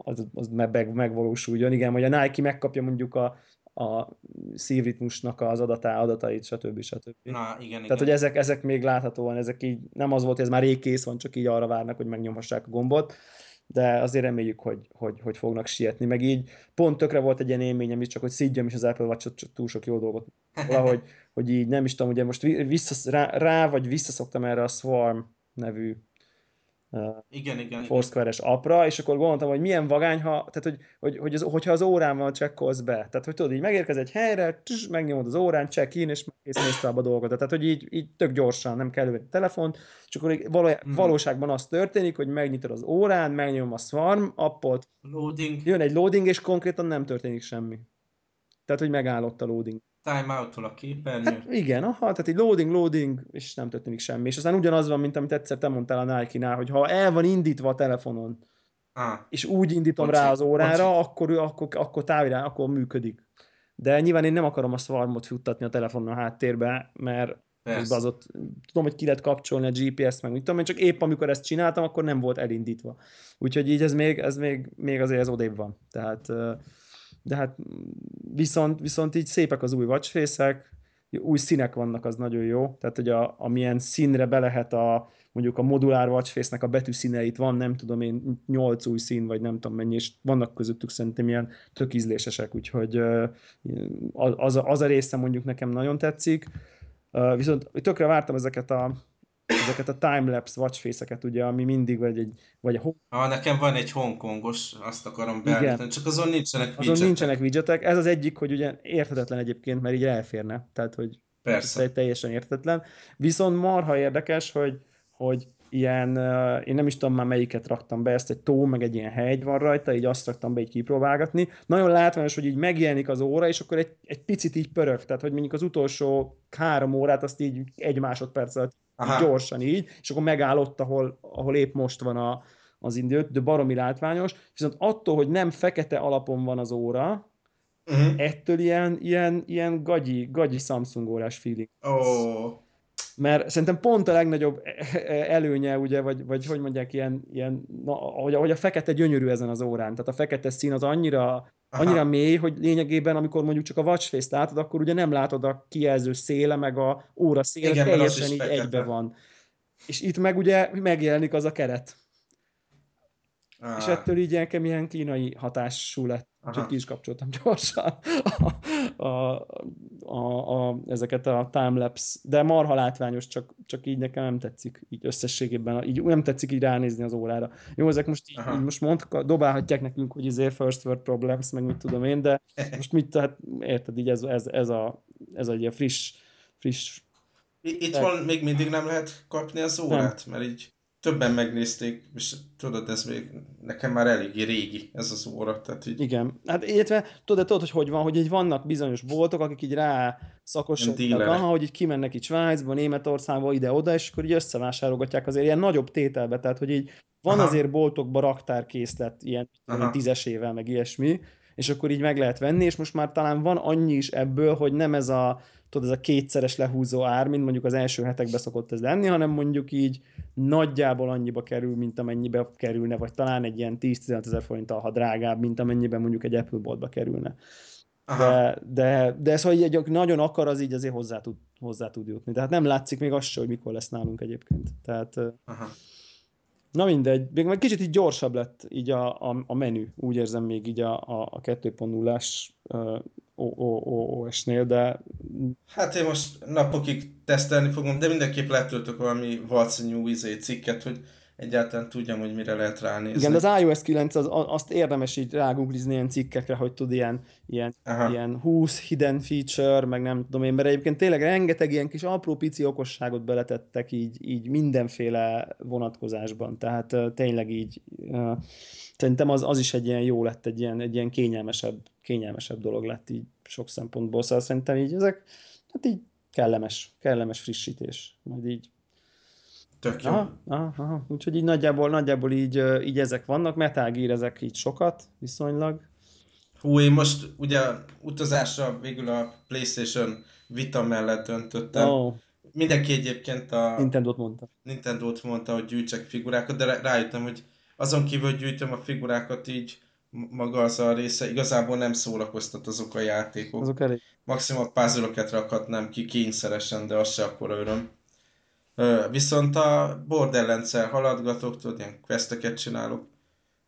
az, az meg, megvalósuljon. Igen, hogy a Nike megkapja mondjuk a, a szívritmusnak az adatá, adatait, stb. stb. Na, igen, Tehát, igen. hogy ezek, ezek még láthatóan, ezek így nem az volt, hogy ez már rég kész van, csak így arra várnak, hogy megnyomhassák a gombot, de azért reméljük, hogy, hogy, hogy fognak sietni. Meg így pont tökre volt egy ilyen élményem is, csak hogy szígyem is az Apple watch csak túl sok jó dolgot. Valahogy, hogy így nem is tudom, ugye most vissza, rá, rá vagy visszaszoktam erre a Swarm nevű igen, igen, Foursquare-es appra, és akkor gondoltam, hogy milyen vagány, ha, tehát hogy, hogy, hogy az, hogyha az órával csekkolsz be. Tehát, hogy tudod, így megérkez egy helyre, tss, megnyomod az órán, check in, és kész mész a dolgodat. Tehát, hogy így, így tök gyorsan, nem kell a telefont, és akkor való, hmm. valóságban az történik, hogy megnyitod az órán, megnyom a Swarm appot, loading. jön egy loading, és konkrétan nem történik semmi. Tehát, hogy megállott a loading out a képernyő. Hát igen, aha, tehát egy loading, loading, és nem történik semmi. És aztán ugyanaz van, mint amit egyszer te mondtál a Nike-nál, hogy ha el van indítva a telefonon, ah. és úgy indítom Bocsi, rá az órára, Bocsi. akkor, akkor, akkor távirá, akkor működik. De nyilván én nem akarom a Swarmot futtatni a telefonon a háttérbe, mert az ott, tudom, hogy ki lehet kapcsolni a GPS-t, meg mit tudom én, csak épp amikor ezt csináltam, akkor nem volt elindítva. Úgyhogy így ez még, ez még, még azért ez odébb van. Tehát de hát viszont, viszont így szépek az új watchfészek, új színek vannak, az nagyon jó, tehát hogy a, amilyen színre be lehet a, mondjuk a modulár watchface-nek a betűszíneit van, nem tudom én, nyolc új szín, vagy nem tudom mennyi, és vannak közöttük szerintem ilyen tök ízlésesek, úgyhogy az, az a része mondjuk nekem nagyon tetszik. Viszont tökre vártam ezeket a ezeket a timelapse watchface-eket, ugye, ami mindig vagy egy... Vagy a... Ah, nekem van egy hongkongos, azt akarom beállítani, csak azon nincsenek widgetek. Azon nincsenek widgetek. Ez az egyik, hogy ugye érthetetlen egyébként, mert így elférne. Tehát, hogy Persze. Ez teljesen értetlen. Viszont marha érdekes, hogy, hogy ilyen, én nem is tudom már melyiket raktam be, ezt egy tó, meg egy ilyen hegy van rajta, így azt raktam be így kipróbálgatni. Nagyon látványos, hogy így megjelenik az óra, és akkor egy, egy picit így pörög, tehát hogy mondjuk az utolsó három órát azt így egy másodperc alatt Aha. gyorsan így, és akkor megállott, ahol, ahol épp most van a, az indőt, de baromi látványos, viszont attól, hogy nem fekete alapon van az óra, uh-huh. ettől ilyen, ilyen, ilyen gagyi, gagyi Samsung órás feeling. Oh. Mert szerintem pont a legnagyobb előnye, ugye, vagy, vagy hogy mondják, ilyen, ilyen na, hogy, hogy a fekete gyönyörű ezen az órán. Tehát a fekete szín az annyira annyira mély, hogy lényegében, amikor mondjuk csak a watchface-t látod, akkor ugye nem látod a kijelző széle, meg a óra széle, Igen, teljesen így fekete. egybe van. És itt meg ugye megjelenik az a keret. Ah. És ettől így nekem ilyen kínai hatású lett. Aha. Csak ki is kapcsoltam gyorsan a, a, a, a, ezeket a timelapse, de marha látványos, csak, csak így nekem nem tetszik így összességében, így nem tetszik így ránézni az órára. Jó, ezek most így, így most mond, dobálhatják nekünk, hogy izé first world problems, meg mit tudom én, de most mit, tehát érted, így ez, ez, ez a, ez a ilyen friss, friss itt van még mindig nem lehet kapni az órát, nem. mert így többen megnézték, és tudod, ez még nekem már eléggé régi ez az óra. Tehát így... Igen, hát illetve tudod, tudod, hogy hogy van, hogy így vannak bizonyos boltok, akik így rá szakosodnak, aha, hogy így kimennek itt Svájcba, Németországba, ide-oda, és akkor így összevásárolgatják azért ilyen nagyobb tételbe, tehát hogy így van aha. azért boltokban raktárkészlet, ilyen tudom, tízesével, meg ilyesmi, és akkor így meg lehet venni, és most már talán van annyi is ebből, hogy nem ez a tudod, ez a kétszeres lehúzó ár, mint mondjuk az első hetekben szokott ez lenni, hanem mondjuk így nagyjából annyiba kerül, mint amennyibe kerülne, vagy talán egy ilyen 10-15 ezer forinttal, ha drágább, mint amennyiben mondjuk egy Apple boltba kerülne. De, de, de ez, hogy egy nagyon akar, az így azért hozzá tud, hozzá tud jutni. Tehát nem látszik még az se, hogy mikor lesz nálunk egyébként. Tehát, Aha. Na mindegy, még egy kicsit így gyorsabb lett így a, a, a menü, úgy érzem még így a, a, a 2.0-ás OS-nél, de... Hát én most napokig tesztelni fogom, de mindenképp letöltök valami New izé cikket, hogy egyáltalán tudjam, hogy mire lehet ránézni. Igen, de az iOS 9 az, azt érdemes így rágooglizni ilyen cikkekre, hogy tud ilyen, ilyen, ilyen 20 hidden feature, meg nem tudom én, mert egyébként tényleg rengeteg ilyen kis apró pici okosságot beletettek így, így mindenféle vonatkozásban, tehát tényleg így szerintem az, az is egy ilyen jó lett, egy ilyen, egy ilyen kényelmesebb, kényelmesebb dolog lett így sok szempontból, szóval szerintem így ezek, hát így kellemes, kellemes frissítés, majd így Tök jó. Aha, aha, aha. Úgyhogy így nagyjából, nagyjából így, így ezek vannak, Metal Gear ezek így sokat viszonylag. Hú, én most ugye utazásra végül a Playstation Vita mellett döntöttem. Oh. Mindenki egyébként a... Nintendo-t mondta. Nintendo-t mondta, hogy gyűjtsek figurákat, de rájöttem, hogy azon kívül, hogy gyűjtöm a figurákat így maga az a része, igazából nem szórakoztat azok a játékok. Azok elég. Maximum a puzzle rakhatnám ki kényszeresen, de az se akkor öröm. Viszont a borderlands haladgatok, tudod, ilyen questeket csinálok,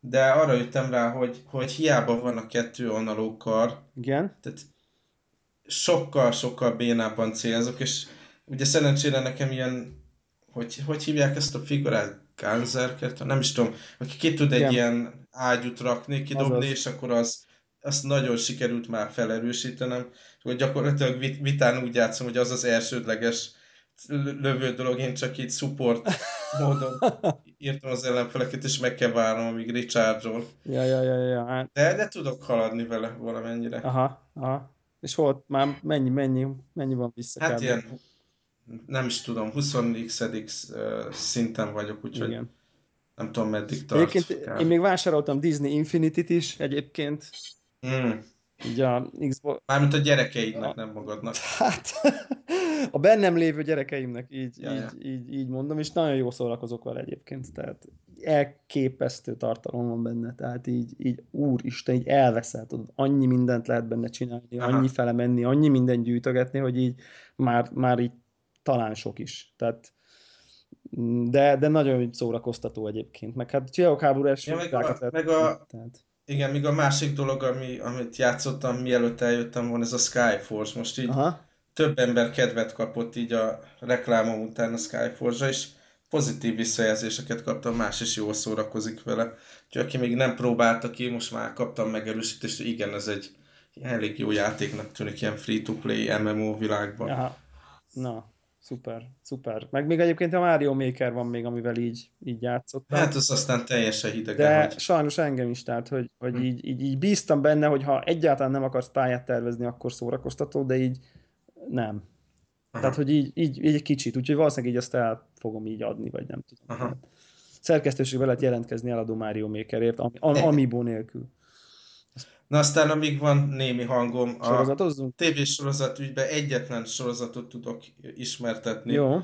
de arra jöttem rá, hogy, hogy hiába van a kettő analóg kar, Igen. tehát sokkal-sokkal bénábban célzok, és ugye szerencsére nekem ilyen hogy, hogy hívják ezt a figurát? Ganzerket? Nem is tudom, aki ki tud egy Igen. ilyen ágyút rakni, kidobni, Azaz. és akkor az, azt nagyon sikerült már felerősítenem, hogy gyakorlatilag vitán úgy játszom, hogy az az elsődleges lövő dolog, én csak így support módon írtam az ellenfeleket, és meg kell várnom, amíg recharge-ol. Ja, ja, ja, ja. De, de tudok haladni vele valamennyire. Aha, aha. És volt már mennyi, mennyi, mennyi van vissza? Hát kb. ilyen, nem is tudom, 20 x szinten vagyok, úgyhogy Igen. nem tudom meddig tart. Egyébként én még vásároltam Disney Infinity-t is egyébként. Mm. Így a Xbox... Mármint a gyerekeidnek, a... nem magadnak. Hát, a bennem lévő gyerekeimnek, így, ja, így, ja. így, így mondom, és nagyon jó szórakozok vele egyébként, tehát elképesztő tartalom van benne, tehát így, így úristen, így elveszel, tudod, annyi mindent lehet benne csinálni, Aha. annyi fele menni, annyi mindent gyűjtögetni, hogy így már, már így talán sok is, tehát de, de nagyon szórakoztató egyébként, meg hát Csillagok háború ja, meg, a, meg a, tehát. Igen, még a másik dolog, ami, amit játszottam, mielőtt eljöttem volna, ez a Skyforce. Most így Aha. több ember kedvet kapott így a reklámom után a Skyforce-ra, és pozitív visszajelzéseket kaptam, más is jól szórakozik vele. Úgyhogy aki még nem próbálta ki, most már kaptam megerősítést, hogy igen, ez egy elég jó játéknak tűnik ilyen free-to-play MMO világban. Aha. Na, Szuper, szuper. Meg még egyébként a Mario Maker van még, amivel így, így játszottam. Hát az aztán teljesen hideg. De hogy... sajnos engem is, tehát hogy, hogy hm. így, így, így, bíztam benne, hogy ha egyáltalán nem akarsz pályát tervezni, akkor szórakoztató, de így nem. Aha. Tehát, hogy így, így, így egy kicsit, úgyhogy valószínűleg így azt el fogom így adni, vagy nem tudom. Aha. Szerkesztőségbe lehet jelentkezni eladó Mario Makerért, ami, amiibo nélkül. Na aztán amíg van némi hangom, a tévésorozat ügyben egyetlen sorozatot tudok ismertetni. Jó.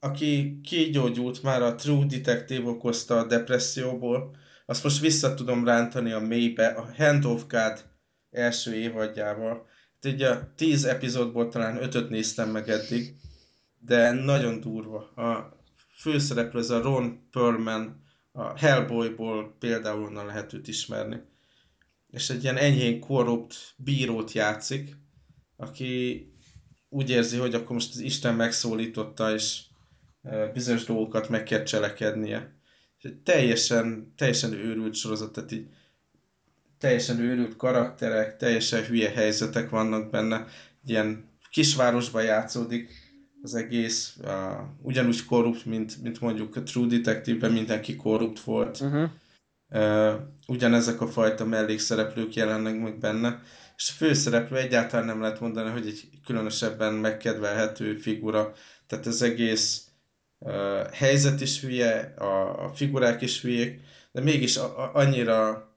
Aki kigyógyult már a True Detective okozta a depresszióból, azt most vissza tudom rántani a mélybe, a Hand of God első évadjával. Hát ugye a tíz epizódból talán ötöt néztem meg eddig, de nagyon durva. A főszereplő ez a Ron Perlman, a Hellboyból például onnan lehet őt ismerni és egy ilyen enyhén korrupt bírót játszik, aki úgy érzi, hogy akkor most az Isten megszólította, és bizonyos dolgokat meg kell cselekednie. És teljesen, teljesen őrült sorozat, tehát így teljesen őrült karakterek, teljesen hülye helyzetek vannak benne. Ilyen kisvárosban játszódik az egész, uh, ugyanúgy korrupt, mint, mint mondjuk a True Detective-ben mindenki korrupt volt. Uh-huh ugyanezek a fajta mellékszereplők jelennek meg benne, és a főszereplő egyáltalán nem lehet mondani, hogy egy különösebben megkedvelhető figura, tehát az egész helyzet is hülye, a, a figurák is hülyék, de mégis a, a, annyira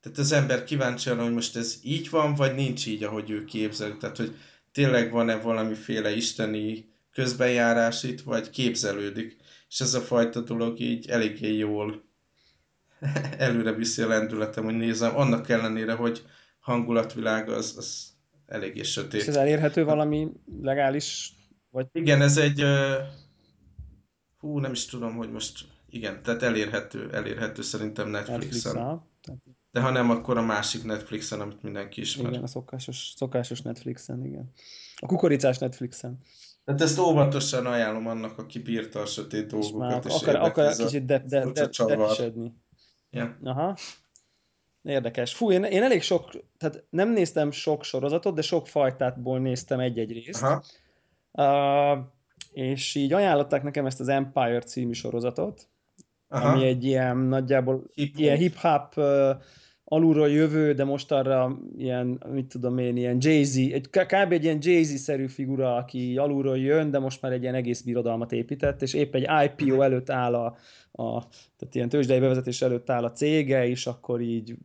tehát az ember kíváncsi arra, hogy most ez így van, vagy nincs így, ahogy ő képzel. Tehát, hogy tényleg van-e valamiféle isteni közbenjárás itt, vagy képzelődik. És ez a fajta dolog így eléggé jól előre viszi a lendületem, hogy nézem, annak ellenére, hogy hangulatvilág az, az eléggé sötét. És ez elérhető valami legális? Vagy... Igen, ez egy, uh, hú, nem is tudom, hogy most, igen, tehát elérhető, elérhető szerintem Netflixen. Netflix De ha nem, akkor a másik Netflixen, amit mindenki ismer. Igen, a szokásos, szokásos Netflixen, igen. A kukoricás Netflixen. Tehát ezt óvatosan ajánlom annak, aki bírta a sötét dolgokat. És, és akar, akar kicsit de, de, de, de, de, Ja. Aha. Érdekes. Fú, én, én elég sok, tehát nem néztem sok sorozatot, de sok fajtából néztem egy-egy részt. Aha. Uh, és így ajánlották nekem ezt az Empire című sorozatot, Aha. ami egy ilyen nagyjából hip ilyen hip-hop uh, alulról jövő, de most arra ilyen, mit tudom én, ilyen Jay-Z, egy, kb. egy ilyen Jay-Z-szerű figura, aki alulról jön, de most már egy ilyen egész birodalmat épített, és épp egy IPO előtt áll a, a tehát ilyen tőzsdei bevezetés előtt áll a cége, és akkor így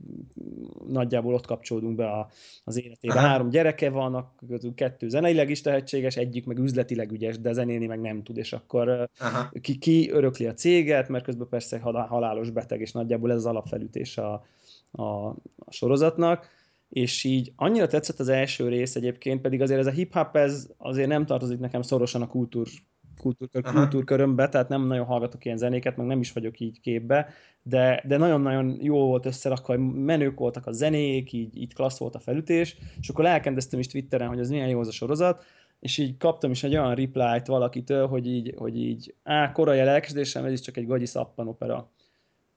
nagyjából ott kapcsolódunk be a, az életébe. Aha. Három gyereke van, kettő zeneileg is tehetséges, egyik meg üzletileg ügyes, de zenélni meg nem tud, és akkor ki, ki örökli a céget, mert közben persze halálos beteg, és nagyjából ez az alapfelütés a, a, a sorozatnak, és így annyira tetszett az első rész egyébként, pedig azért ez a hip-hop, ez azért nem tartozik nekem szorosan a kultúr, kultúr, kultúrkörömbe, tehát nem nagyon hallgatok ilyen zenéket, meg nem is vagyok így képbe, de, de nagyon-nagyon jó volt összerakva, menők voltak a zenék, így, így klassz volt a felütés, és akkor elkezdtem is Twitteren, hogy az milyen jó az a sorozat, és így kaptam is egy olyan reply-t valakitől, hogy így, hogy így á, korai a lelkesedésem, ez is csak egy gagyi szappanopera.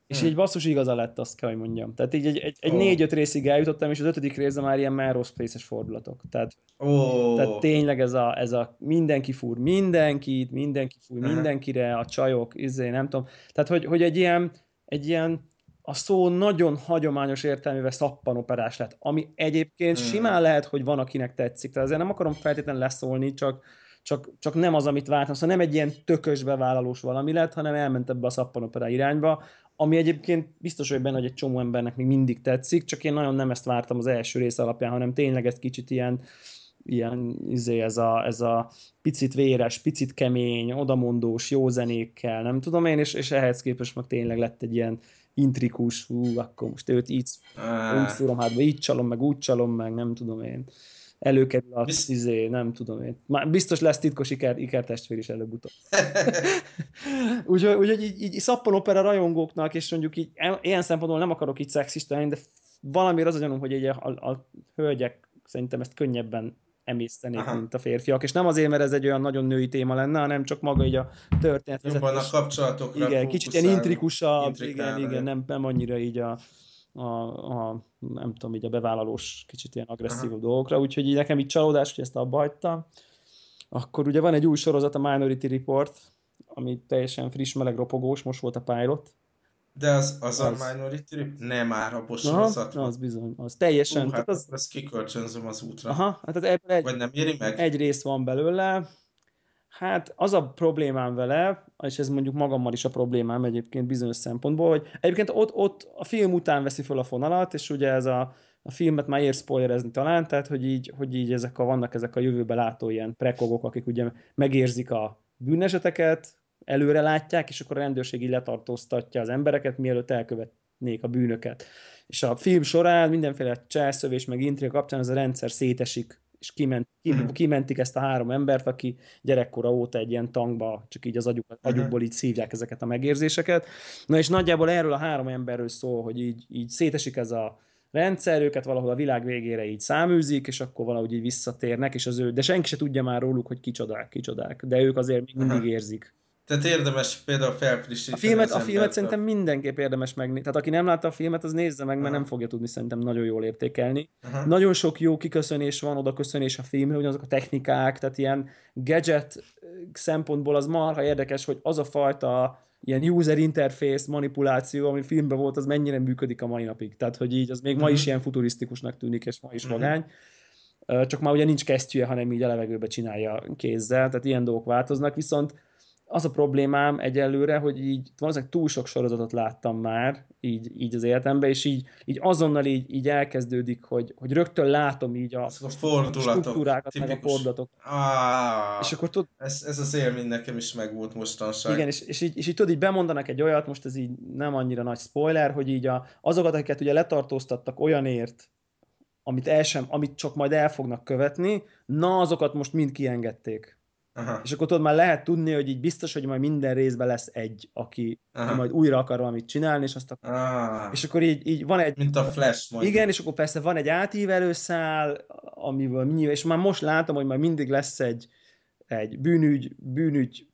És hmm. így basszus igaza lett, azt kell, hogy mondjam. Tehát így egy, egy, egy oh. négy-öt részig eljutottam, és az ötödik részben már ilyen Melrose Place-es fordulatok. Tehát, oh. tehát tényleg ez a, ez a mindenki fúr mindenkit, mindenki fúr uh-huh. mindenkire, a csajok, izé, nem tudom. Tehát, hogy, hogy egy ilyen, egy ilyen a szó nagyon hagyományos értelmével szappanoperás lett, ami egyébként hmm. simán lehet, hogy van, akinek tetszik. Tehát ezért nem akarom feltétlenül leszólni, csak, csak, csak nem az, amit vártam. Szóval nem egy ilyen tökös bevállalós valami lett, hanem elment ebbe a szappanopera irányba, ami egyébként biztos, hogy benne, hogy egy csomó embernek még mindig tetszik, csak én nagyon nem ezt vártam az első rész alapján, hanem tényleg ez kicsit ilyen, ilyen izé, ez, a, ez a picit véres, picit kemény, odamondós, jó zenékkel, nem tudom én, és, és ehhez képest meg tényleg lett egy ilyen intrikus, hú, akkor most őt így, úgy szúrom hátba, így csalom, meg úgy csalom, meg nem tudom én. Előkerül a Bizt... izé, nem tudom én. Már biztos lesz titkos iker, ikertestvér is előbb-utóbb. úgyhogy, úgyhogy így, így szappan opera rajongóknak, és mondjuk így ilyen szempontból nem akarok így szexista de valamiért az a gyanúm, hogy így a, a, a hölgyek szerintem ezt könnyebben emésztenék, Aha. mint a férfiak. És nem azért, mert ez egy olyan nagyon női téma lenne, hanem csak maga így a történet. Jobban a kapcsolatokra Igen, kicsit ilyen intrikusabb, igen, igen, nem, nem annyira így a, a, a, nem tudom, így a bevállalós, kicsit ilyen agresszív Aha. dolgokra, úgyhogy így nekem így csalódás, hogy ezt abba hagytam. Akkor ugye van egy új sorozat, a Minority Report, ami teljesen friss, meleg, ropogós, most volt a pilot, de az, az, az... a Minority Report? Nem már a sorozat Az bizony, az teljesen. Uh, hát az... ezt kikölcsönzöm az útra. Aha, hát egy, Vagy nem éri meg? Egy rész van belőle. Hát az a problémám vele, és ez mondjuk magammal is a problémám egyébként bizonyos szempontból, hogy egyébként ott, ott a film után veszi fel a fonalat, és ugye ez a, a filmet már ér spoilerezni talán, tehát hogy így, hogy így ezek a, vannak ezek a jövőbe látó ilyen prekogok, akik ugye megérzik a bűneseteket, előre látják, és akkor a rendőrség így letartóztatja az embereket, mielőtt elkövetnék a bűnöket. És a film során mindenféle cselszövés meg intriga kapcsán ez a rendszer szétesik, és kiment, mhm. kimentik ezt a három embert, aki gyerekkora óta egy ilyen tankba, csak így az agyuk, mhm. agyukból így szívják ezeket a megérzéseket. Na és nagyjából erről a három emberről szól, hogy így, így szétesik ez a rendszer, őket valahol a világ végére így száműzik, és akkor valahogy így visszatérnek, és az ő, de senki se tudja már róluk, hogy kicsodák, kicsodák, de ők azért még mindig érzik tehát érdemes például felfrissíteni. A filmet, a filmet szerintem mindenképp érdemes megnézni. Tehát aki nem látta a filmet, az nézze meg, mert Aha. nem fogja tudni szerintem nagyon jól értékelni. Aha. Nagyon sok jó kiköszönés van, oda köszönés a filmre, ugyanazok a technikák, tehát ilyen gadget szempontból az marha érdekes, hogy az a fajta ilyen user interface manipuláció, ami filmben volt, az mennyire működik a mai napig. Tehát, hogy így az még uh-huh. ma is mhm. ilyen futurisztikusnak tűnik, és ma is uh-huh. magány. Csak már ugye nincs kesztyűje, hanem így a levegőbe csinálja kézzel, tehát ilyen dolgok változnak, viszont az a problémám egyelőre, hogy így valószínűleg túl sok sorozatot láttam már így, így az életemben, és így, így azonnal így, így elkezdődik, hogy, hogy rögtön látom így a, a struktúrákat, tipikus. meg a fordulatok. Ah, és akkor tud... ez, ez az élmény nekem is megvolt mostanság. Igen, és, és, így, és így tudod, így bemondanak egy olyat, most ez így nem annyira nagy spoiler, hogy így a, azokat, akiket ugye letartóztattak olyanért, amit, el sem, amit csak majd el fognak követni, na azokat most mind kiengedték. Aha. És akkor tudod, már lehet tudni, hogy így biztos, hogy majd minden részben lesz egy, aki Aha. majd újra akar valamit csinálni, és azt akar... Ah. És akkor így, így van egy... Mint a Flash majd. Igen, és akkor persze van egy átívelő szál, amiből minnyilván, és már most látom, hogy majd mindig lesz egy, egy bűnügy, bűnügy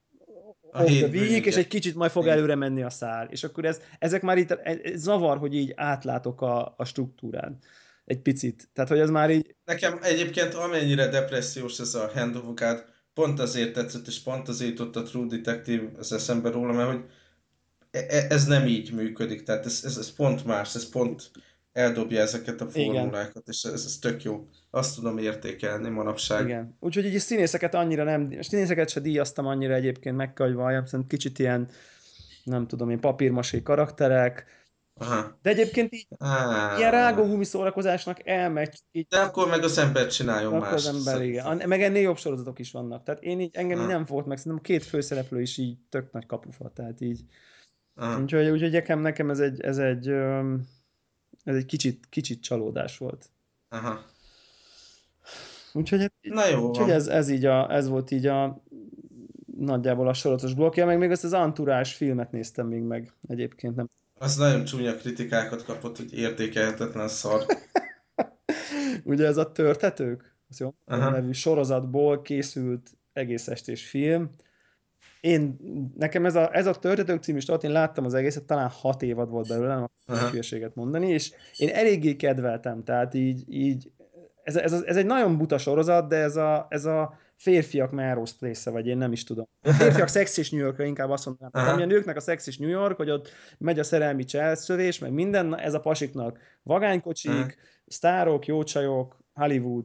a week, és egy kicsit majd fog előre menni a szál. És akkor ez, ezek már itt ez zavar, hogy így átlátok a, a struktúrán egy picit. Tehát, hogy ez már így... Nekem egyébként amennyire depressziós ez a Hand of God, pont azért tetszett, és pont azért jutott a True Detective az eszembe róla, mert hogy e, e, ez nem így működik, tehát ez, ez, ez pont más, ez pont eldobja ezeket a formulákat, Igen. és ez, ez tök jó. Azt tudom értékelni manapság. Igen. Úgyhogy így színészeket annyira nem, színészeket se díjaztam annyira egyébként meg kell, hogy valljam, kicsit ilyen, nem tudom én, papírmasé karakterek, Aha. De egyébként így ah. ilyen rágógumi szórakozásnak elmegy. Így, De akkor meg az ember csináljon más. Az ember, igen. Meg ennél jobb sorozatok is vannak. Tehát én így, engem ah. nem volt meg, szerintem két főszereplő is így tök nagy kapufa, tehát így. Ah. Úgyhogy, úgyhogy nekem, nekem ez egy, ez egy, ez egy kicsit, kicsit csalódás volt. Aha. Úgyhogy, Na jó úgyhogy ez, ez, így a, ez volt így a nagyjából a sorozatos blokkja, meg még ezt az Anturás filmet néztem még meg egyébként. Nem az nagyon csúnya kritikákat kapott, hogy értékelhetetlen szar. Ugye ez a törtetők? nevű sorozatból készült egész estés film. Én, nekem ez a, ez a Történetők című start, én láttam az egészet, talán hat évad volt belőle, nem akarok hülyeséget mondani, és én eléggé kedveltem, tehát így, így ez, ez, ez, egy nagyon buta sorozat, de ez a, ez a férfiak Melrose place vagy én nem is tudom. A férfiak szexis New Yorkra inkább azt mondanám. Ami a nőknek a szexis New York, hogy ott megy a szerelmi cselszövés, meg minden, ez a pasiknak vagánykocsik, uh-huh. sztárok, jó csajok, Hollywood,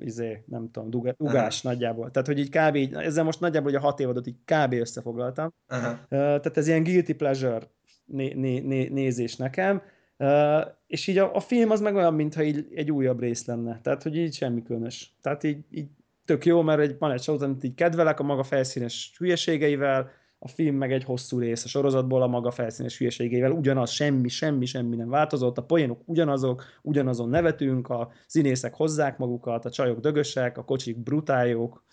izé, nem tudom, dugás uh-huh. nagyjából. Tehát, hogy így kb. Így, ezzel most nagyjából hogy a hat évadot így kb. összefoglaltam. Uh, tehát ez ilyen guilty pleasure né- né- né- nézés nekem. Uh, és így a, a film az meg olyan, mintha így egy újabb rész lenne. Tehát, hogy így semmi különös. Tehát így, így tök jó, mert egy, van egy sorozat, amit így kedvelek a maga felszínes hülyeségeivel, a film meg egy hosszú rész a sorozatból a maga felszínes hülyeségeivel, ugyanaz, semmi, semmi, semmi nem változott, a poénok ugyanazok, ugyanazon nevetünk, a színészek hozzák magukat, a csajok dögösek, a kocsik brutáljok,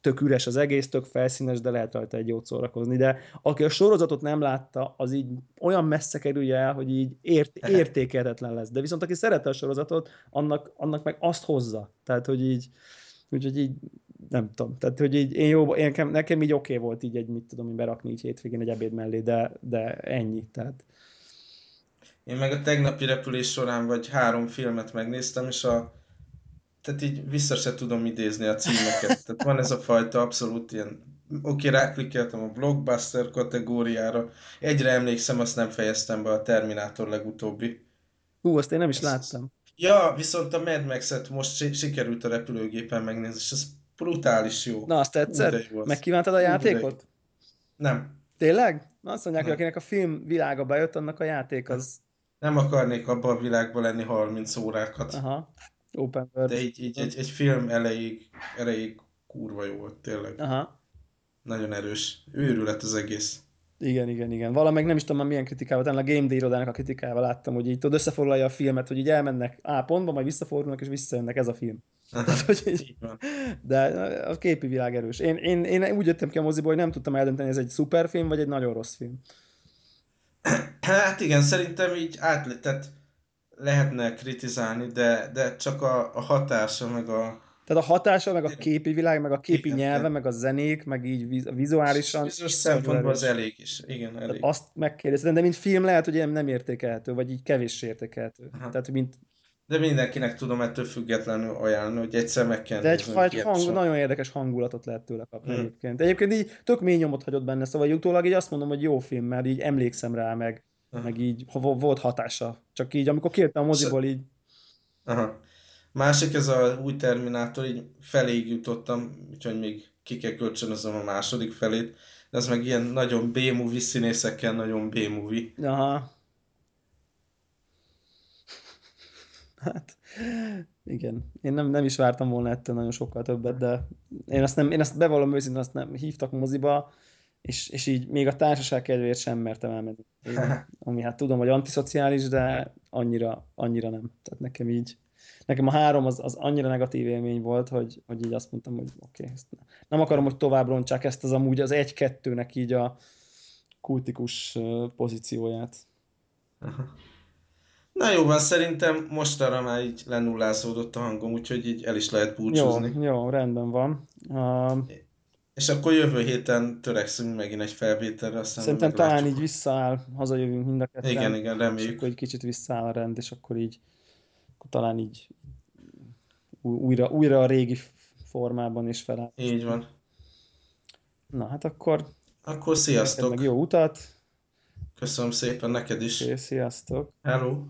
tök üres az egész, tök felszínes, de lehet rajta egy jót szórakozni. De aki a sorozatot nem látta, az így olyan messze kerülje el, hogy így ért, értékelhetetlen lesz. De viszont aki szerette a sorozatot, annak, annak meg azt hozza. Tehát, hogy így, úgyhogy így nem tudom. Tehát, hogy így én jó, én, nekem, nekem így oké okay volt így egy, mit tudom, berakni így hétvégén egy ebéd mellé, de, de ennyi. Tehát, én meg a tegnapi repülés során vagy három filmet megnéztem, és a tehát így vissza se tudom idézni a címeket. Tehát van ez a fajta abszolút ilyen, oké, okay, ráklikkeltem a blockbuster kategóriára, egyre emlékszem, azt nem fejeztem be a Terminátor legutóbbi. Hú, azt én nem is láttam. Ja, viszont a Mad Max-et most sikerült a repülőgépen megnézni, és ez brutális jó. Na, azt tetszett? Megkívántad a játékot? Nem. Tényleg? Na, azt mondják, nem. hogy akinek a film világa bejött, annak a játék az... Nem akarnék abban a világban lenni 30 órákat. Aha. Open World. De így, így egy, egy film elejéig, elejéig kurva jó volt, tényleg. Aha. Nagyon erős. Őrület az egész. Igen, igen, igen. Valamelyik nem is tudom milyen kritikával, talán a Game Day irodának a kritikával láttam, hogy így tudod összefoglalja a filmet, hogy így elmennek A pontba, majd visszafordulnak és visszajönnek, ez a film. Tehát, hogy így, de a képi világ erős. Én, én, én úgy jöttem ki a moziból, hogy nem tudtam eldönteni, ez egy szuperfilm, vagy egy nagyon rossz film. Hát igen, szerintem így át, tehát lehetne kritizálni, de, de csak a, a hatása, meg a... Tehát a hatása, meg a képi világ, meg a képi igen, nyelve, igen. meg a zenék, meg így vizuálisan... Bizonyos szempontból az elég is. Igen, elég. Tehát azt megkérdeztem, de mint film lehet, hogy nem értékelhető, vagy így kevés értékelhető. Aha. Tehát, mint de mindenkinek tudom ettől függetlenül ajánlani, hogy egyszer meg kell De egy, hang, nagyon érdekes hangulatot lehet tőle kapni hmm. egyébként. Egyébként így tök mély nyomot hagyott benne, szóval utólag így azt mondom, hogy jó film, mert így emlékszem rá, meg, Aha. meg így volt hatása. Csak így, amikor kértem a moziból, így... Aha. Másik, ez a új Terminátor, így feléig jutottam, úgyhogy még ki kell kölcsönözöm a második felét. De ez meg ilyen nagyon B-movie színészekkel, nagyon B-movie. Aha. Hát, igen. Én nem, nem is vártam volna ettől nagyon sokkal többet, de én ezt, nem, én ezt bevallom őszintén, azt nem hívtak moziba, és, és így még a társaság kedvéért sem mertem elmenni. Én, ami hát tudom, hogy antiszociális, de annyira, annyira nem. Tehát nekem így, nekem a három az, az annyira negatív élmény volt, hogy, hogy így azt mondtam, hogy oké, okay, nem akarom, hogy tovább rontsák ezt az amúgy az egy-kettőnek így a kultikus pozícióját. Aha. Na jó van, szerintem mostanra már így lenullázódott a hangom, úgyhogy így el is lehet búcsúzni. Jó, jó rendben van. Uh, és akkor jövő héten törekszünk megint egy felvételre. Aztán szerintem talán így visszaáll, hazajövünk mind a ketten. Igen, igen, reméljük. És akkor egy kicsit visszaáll a rend, és akkor így akkor talán így újra, újra a régi formában is feláll. Így van. Na hát akkor... Akkor sziasztok! Meg jó utat! Köszönöm szépen neked is! Okay, sziasztok! Hello!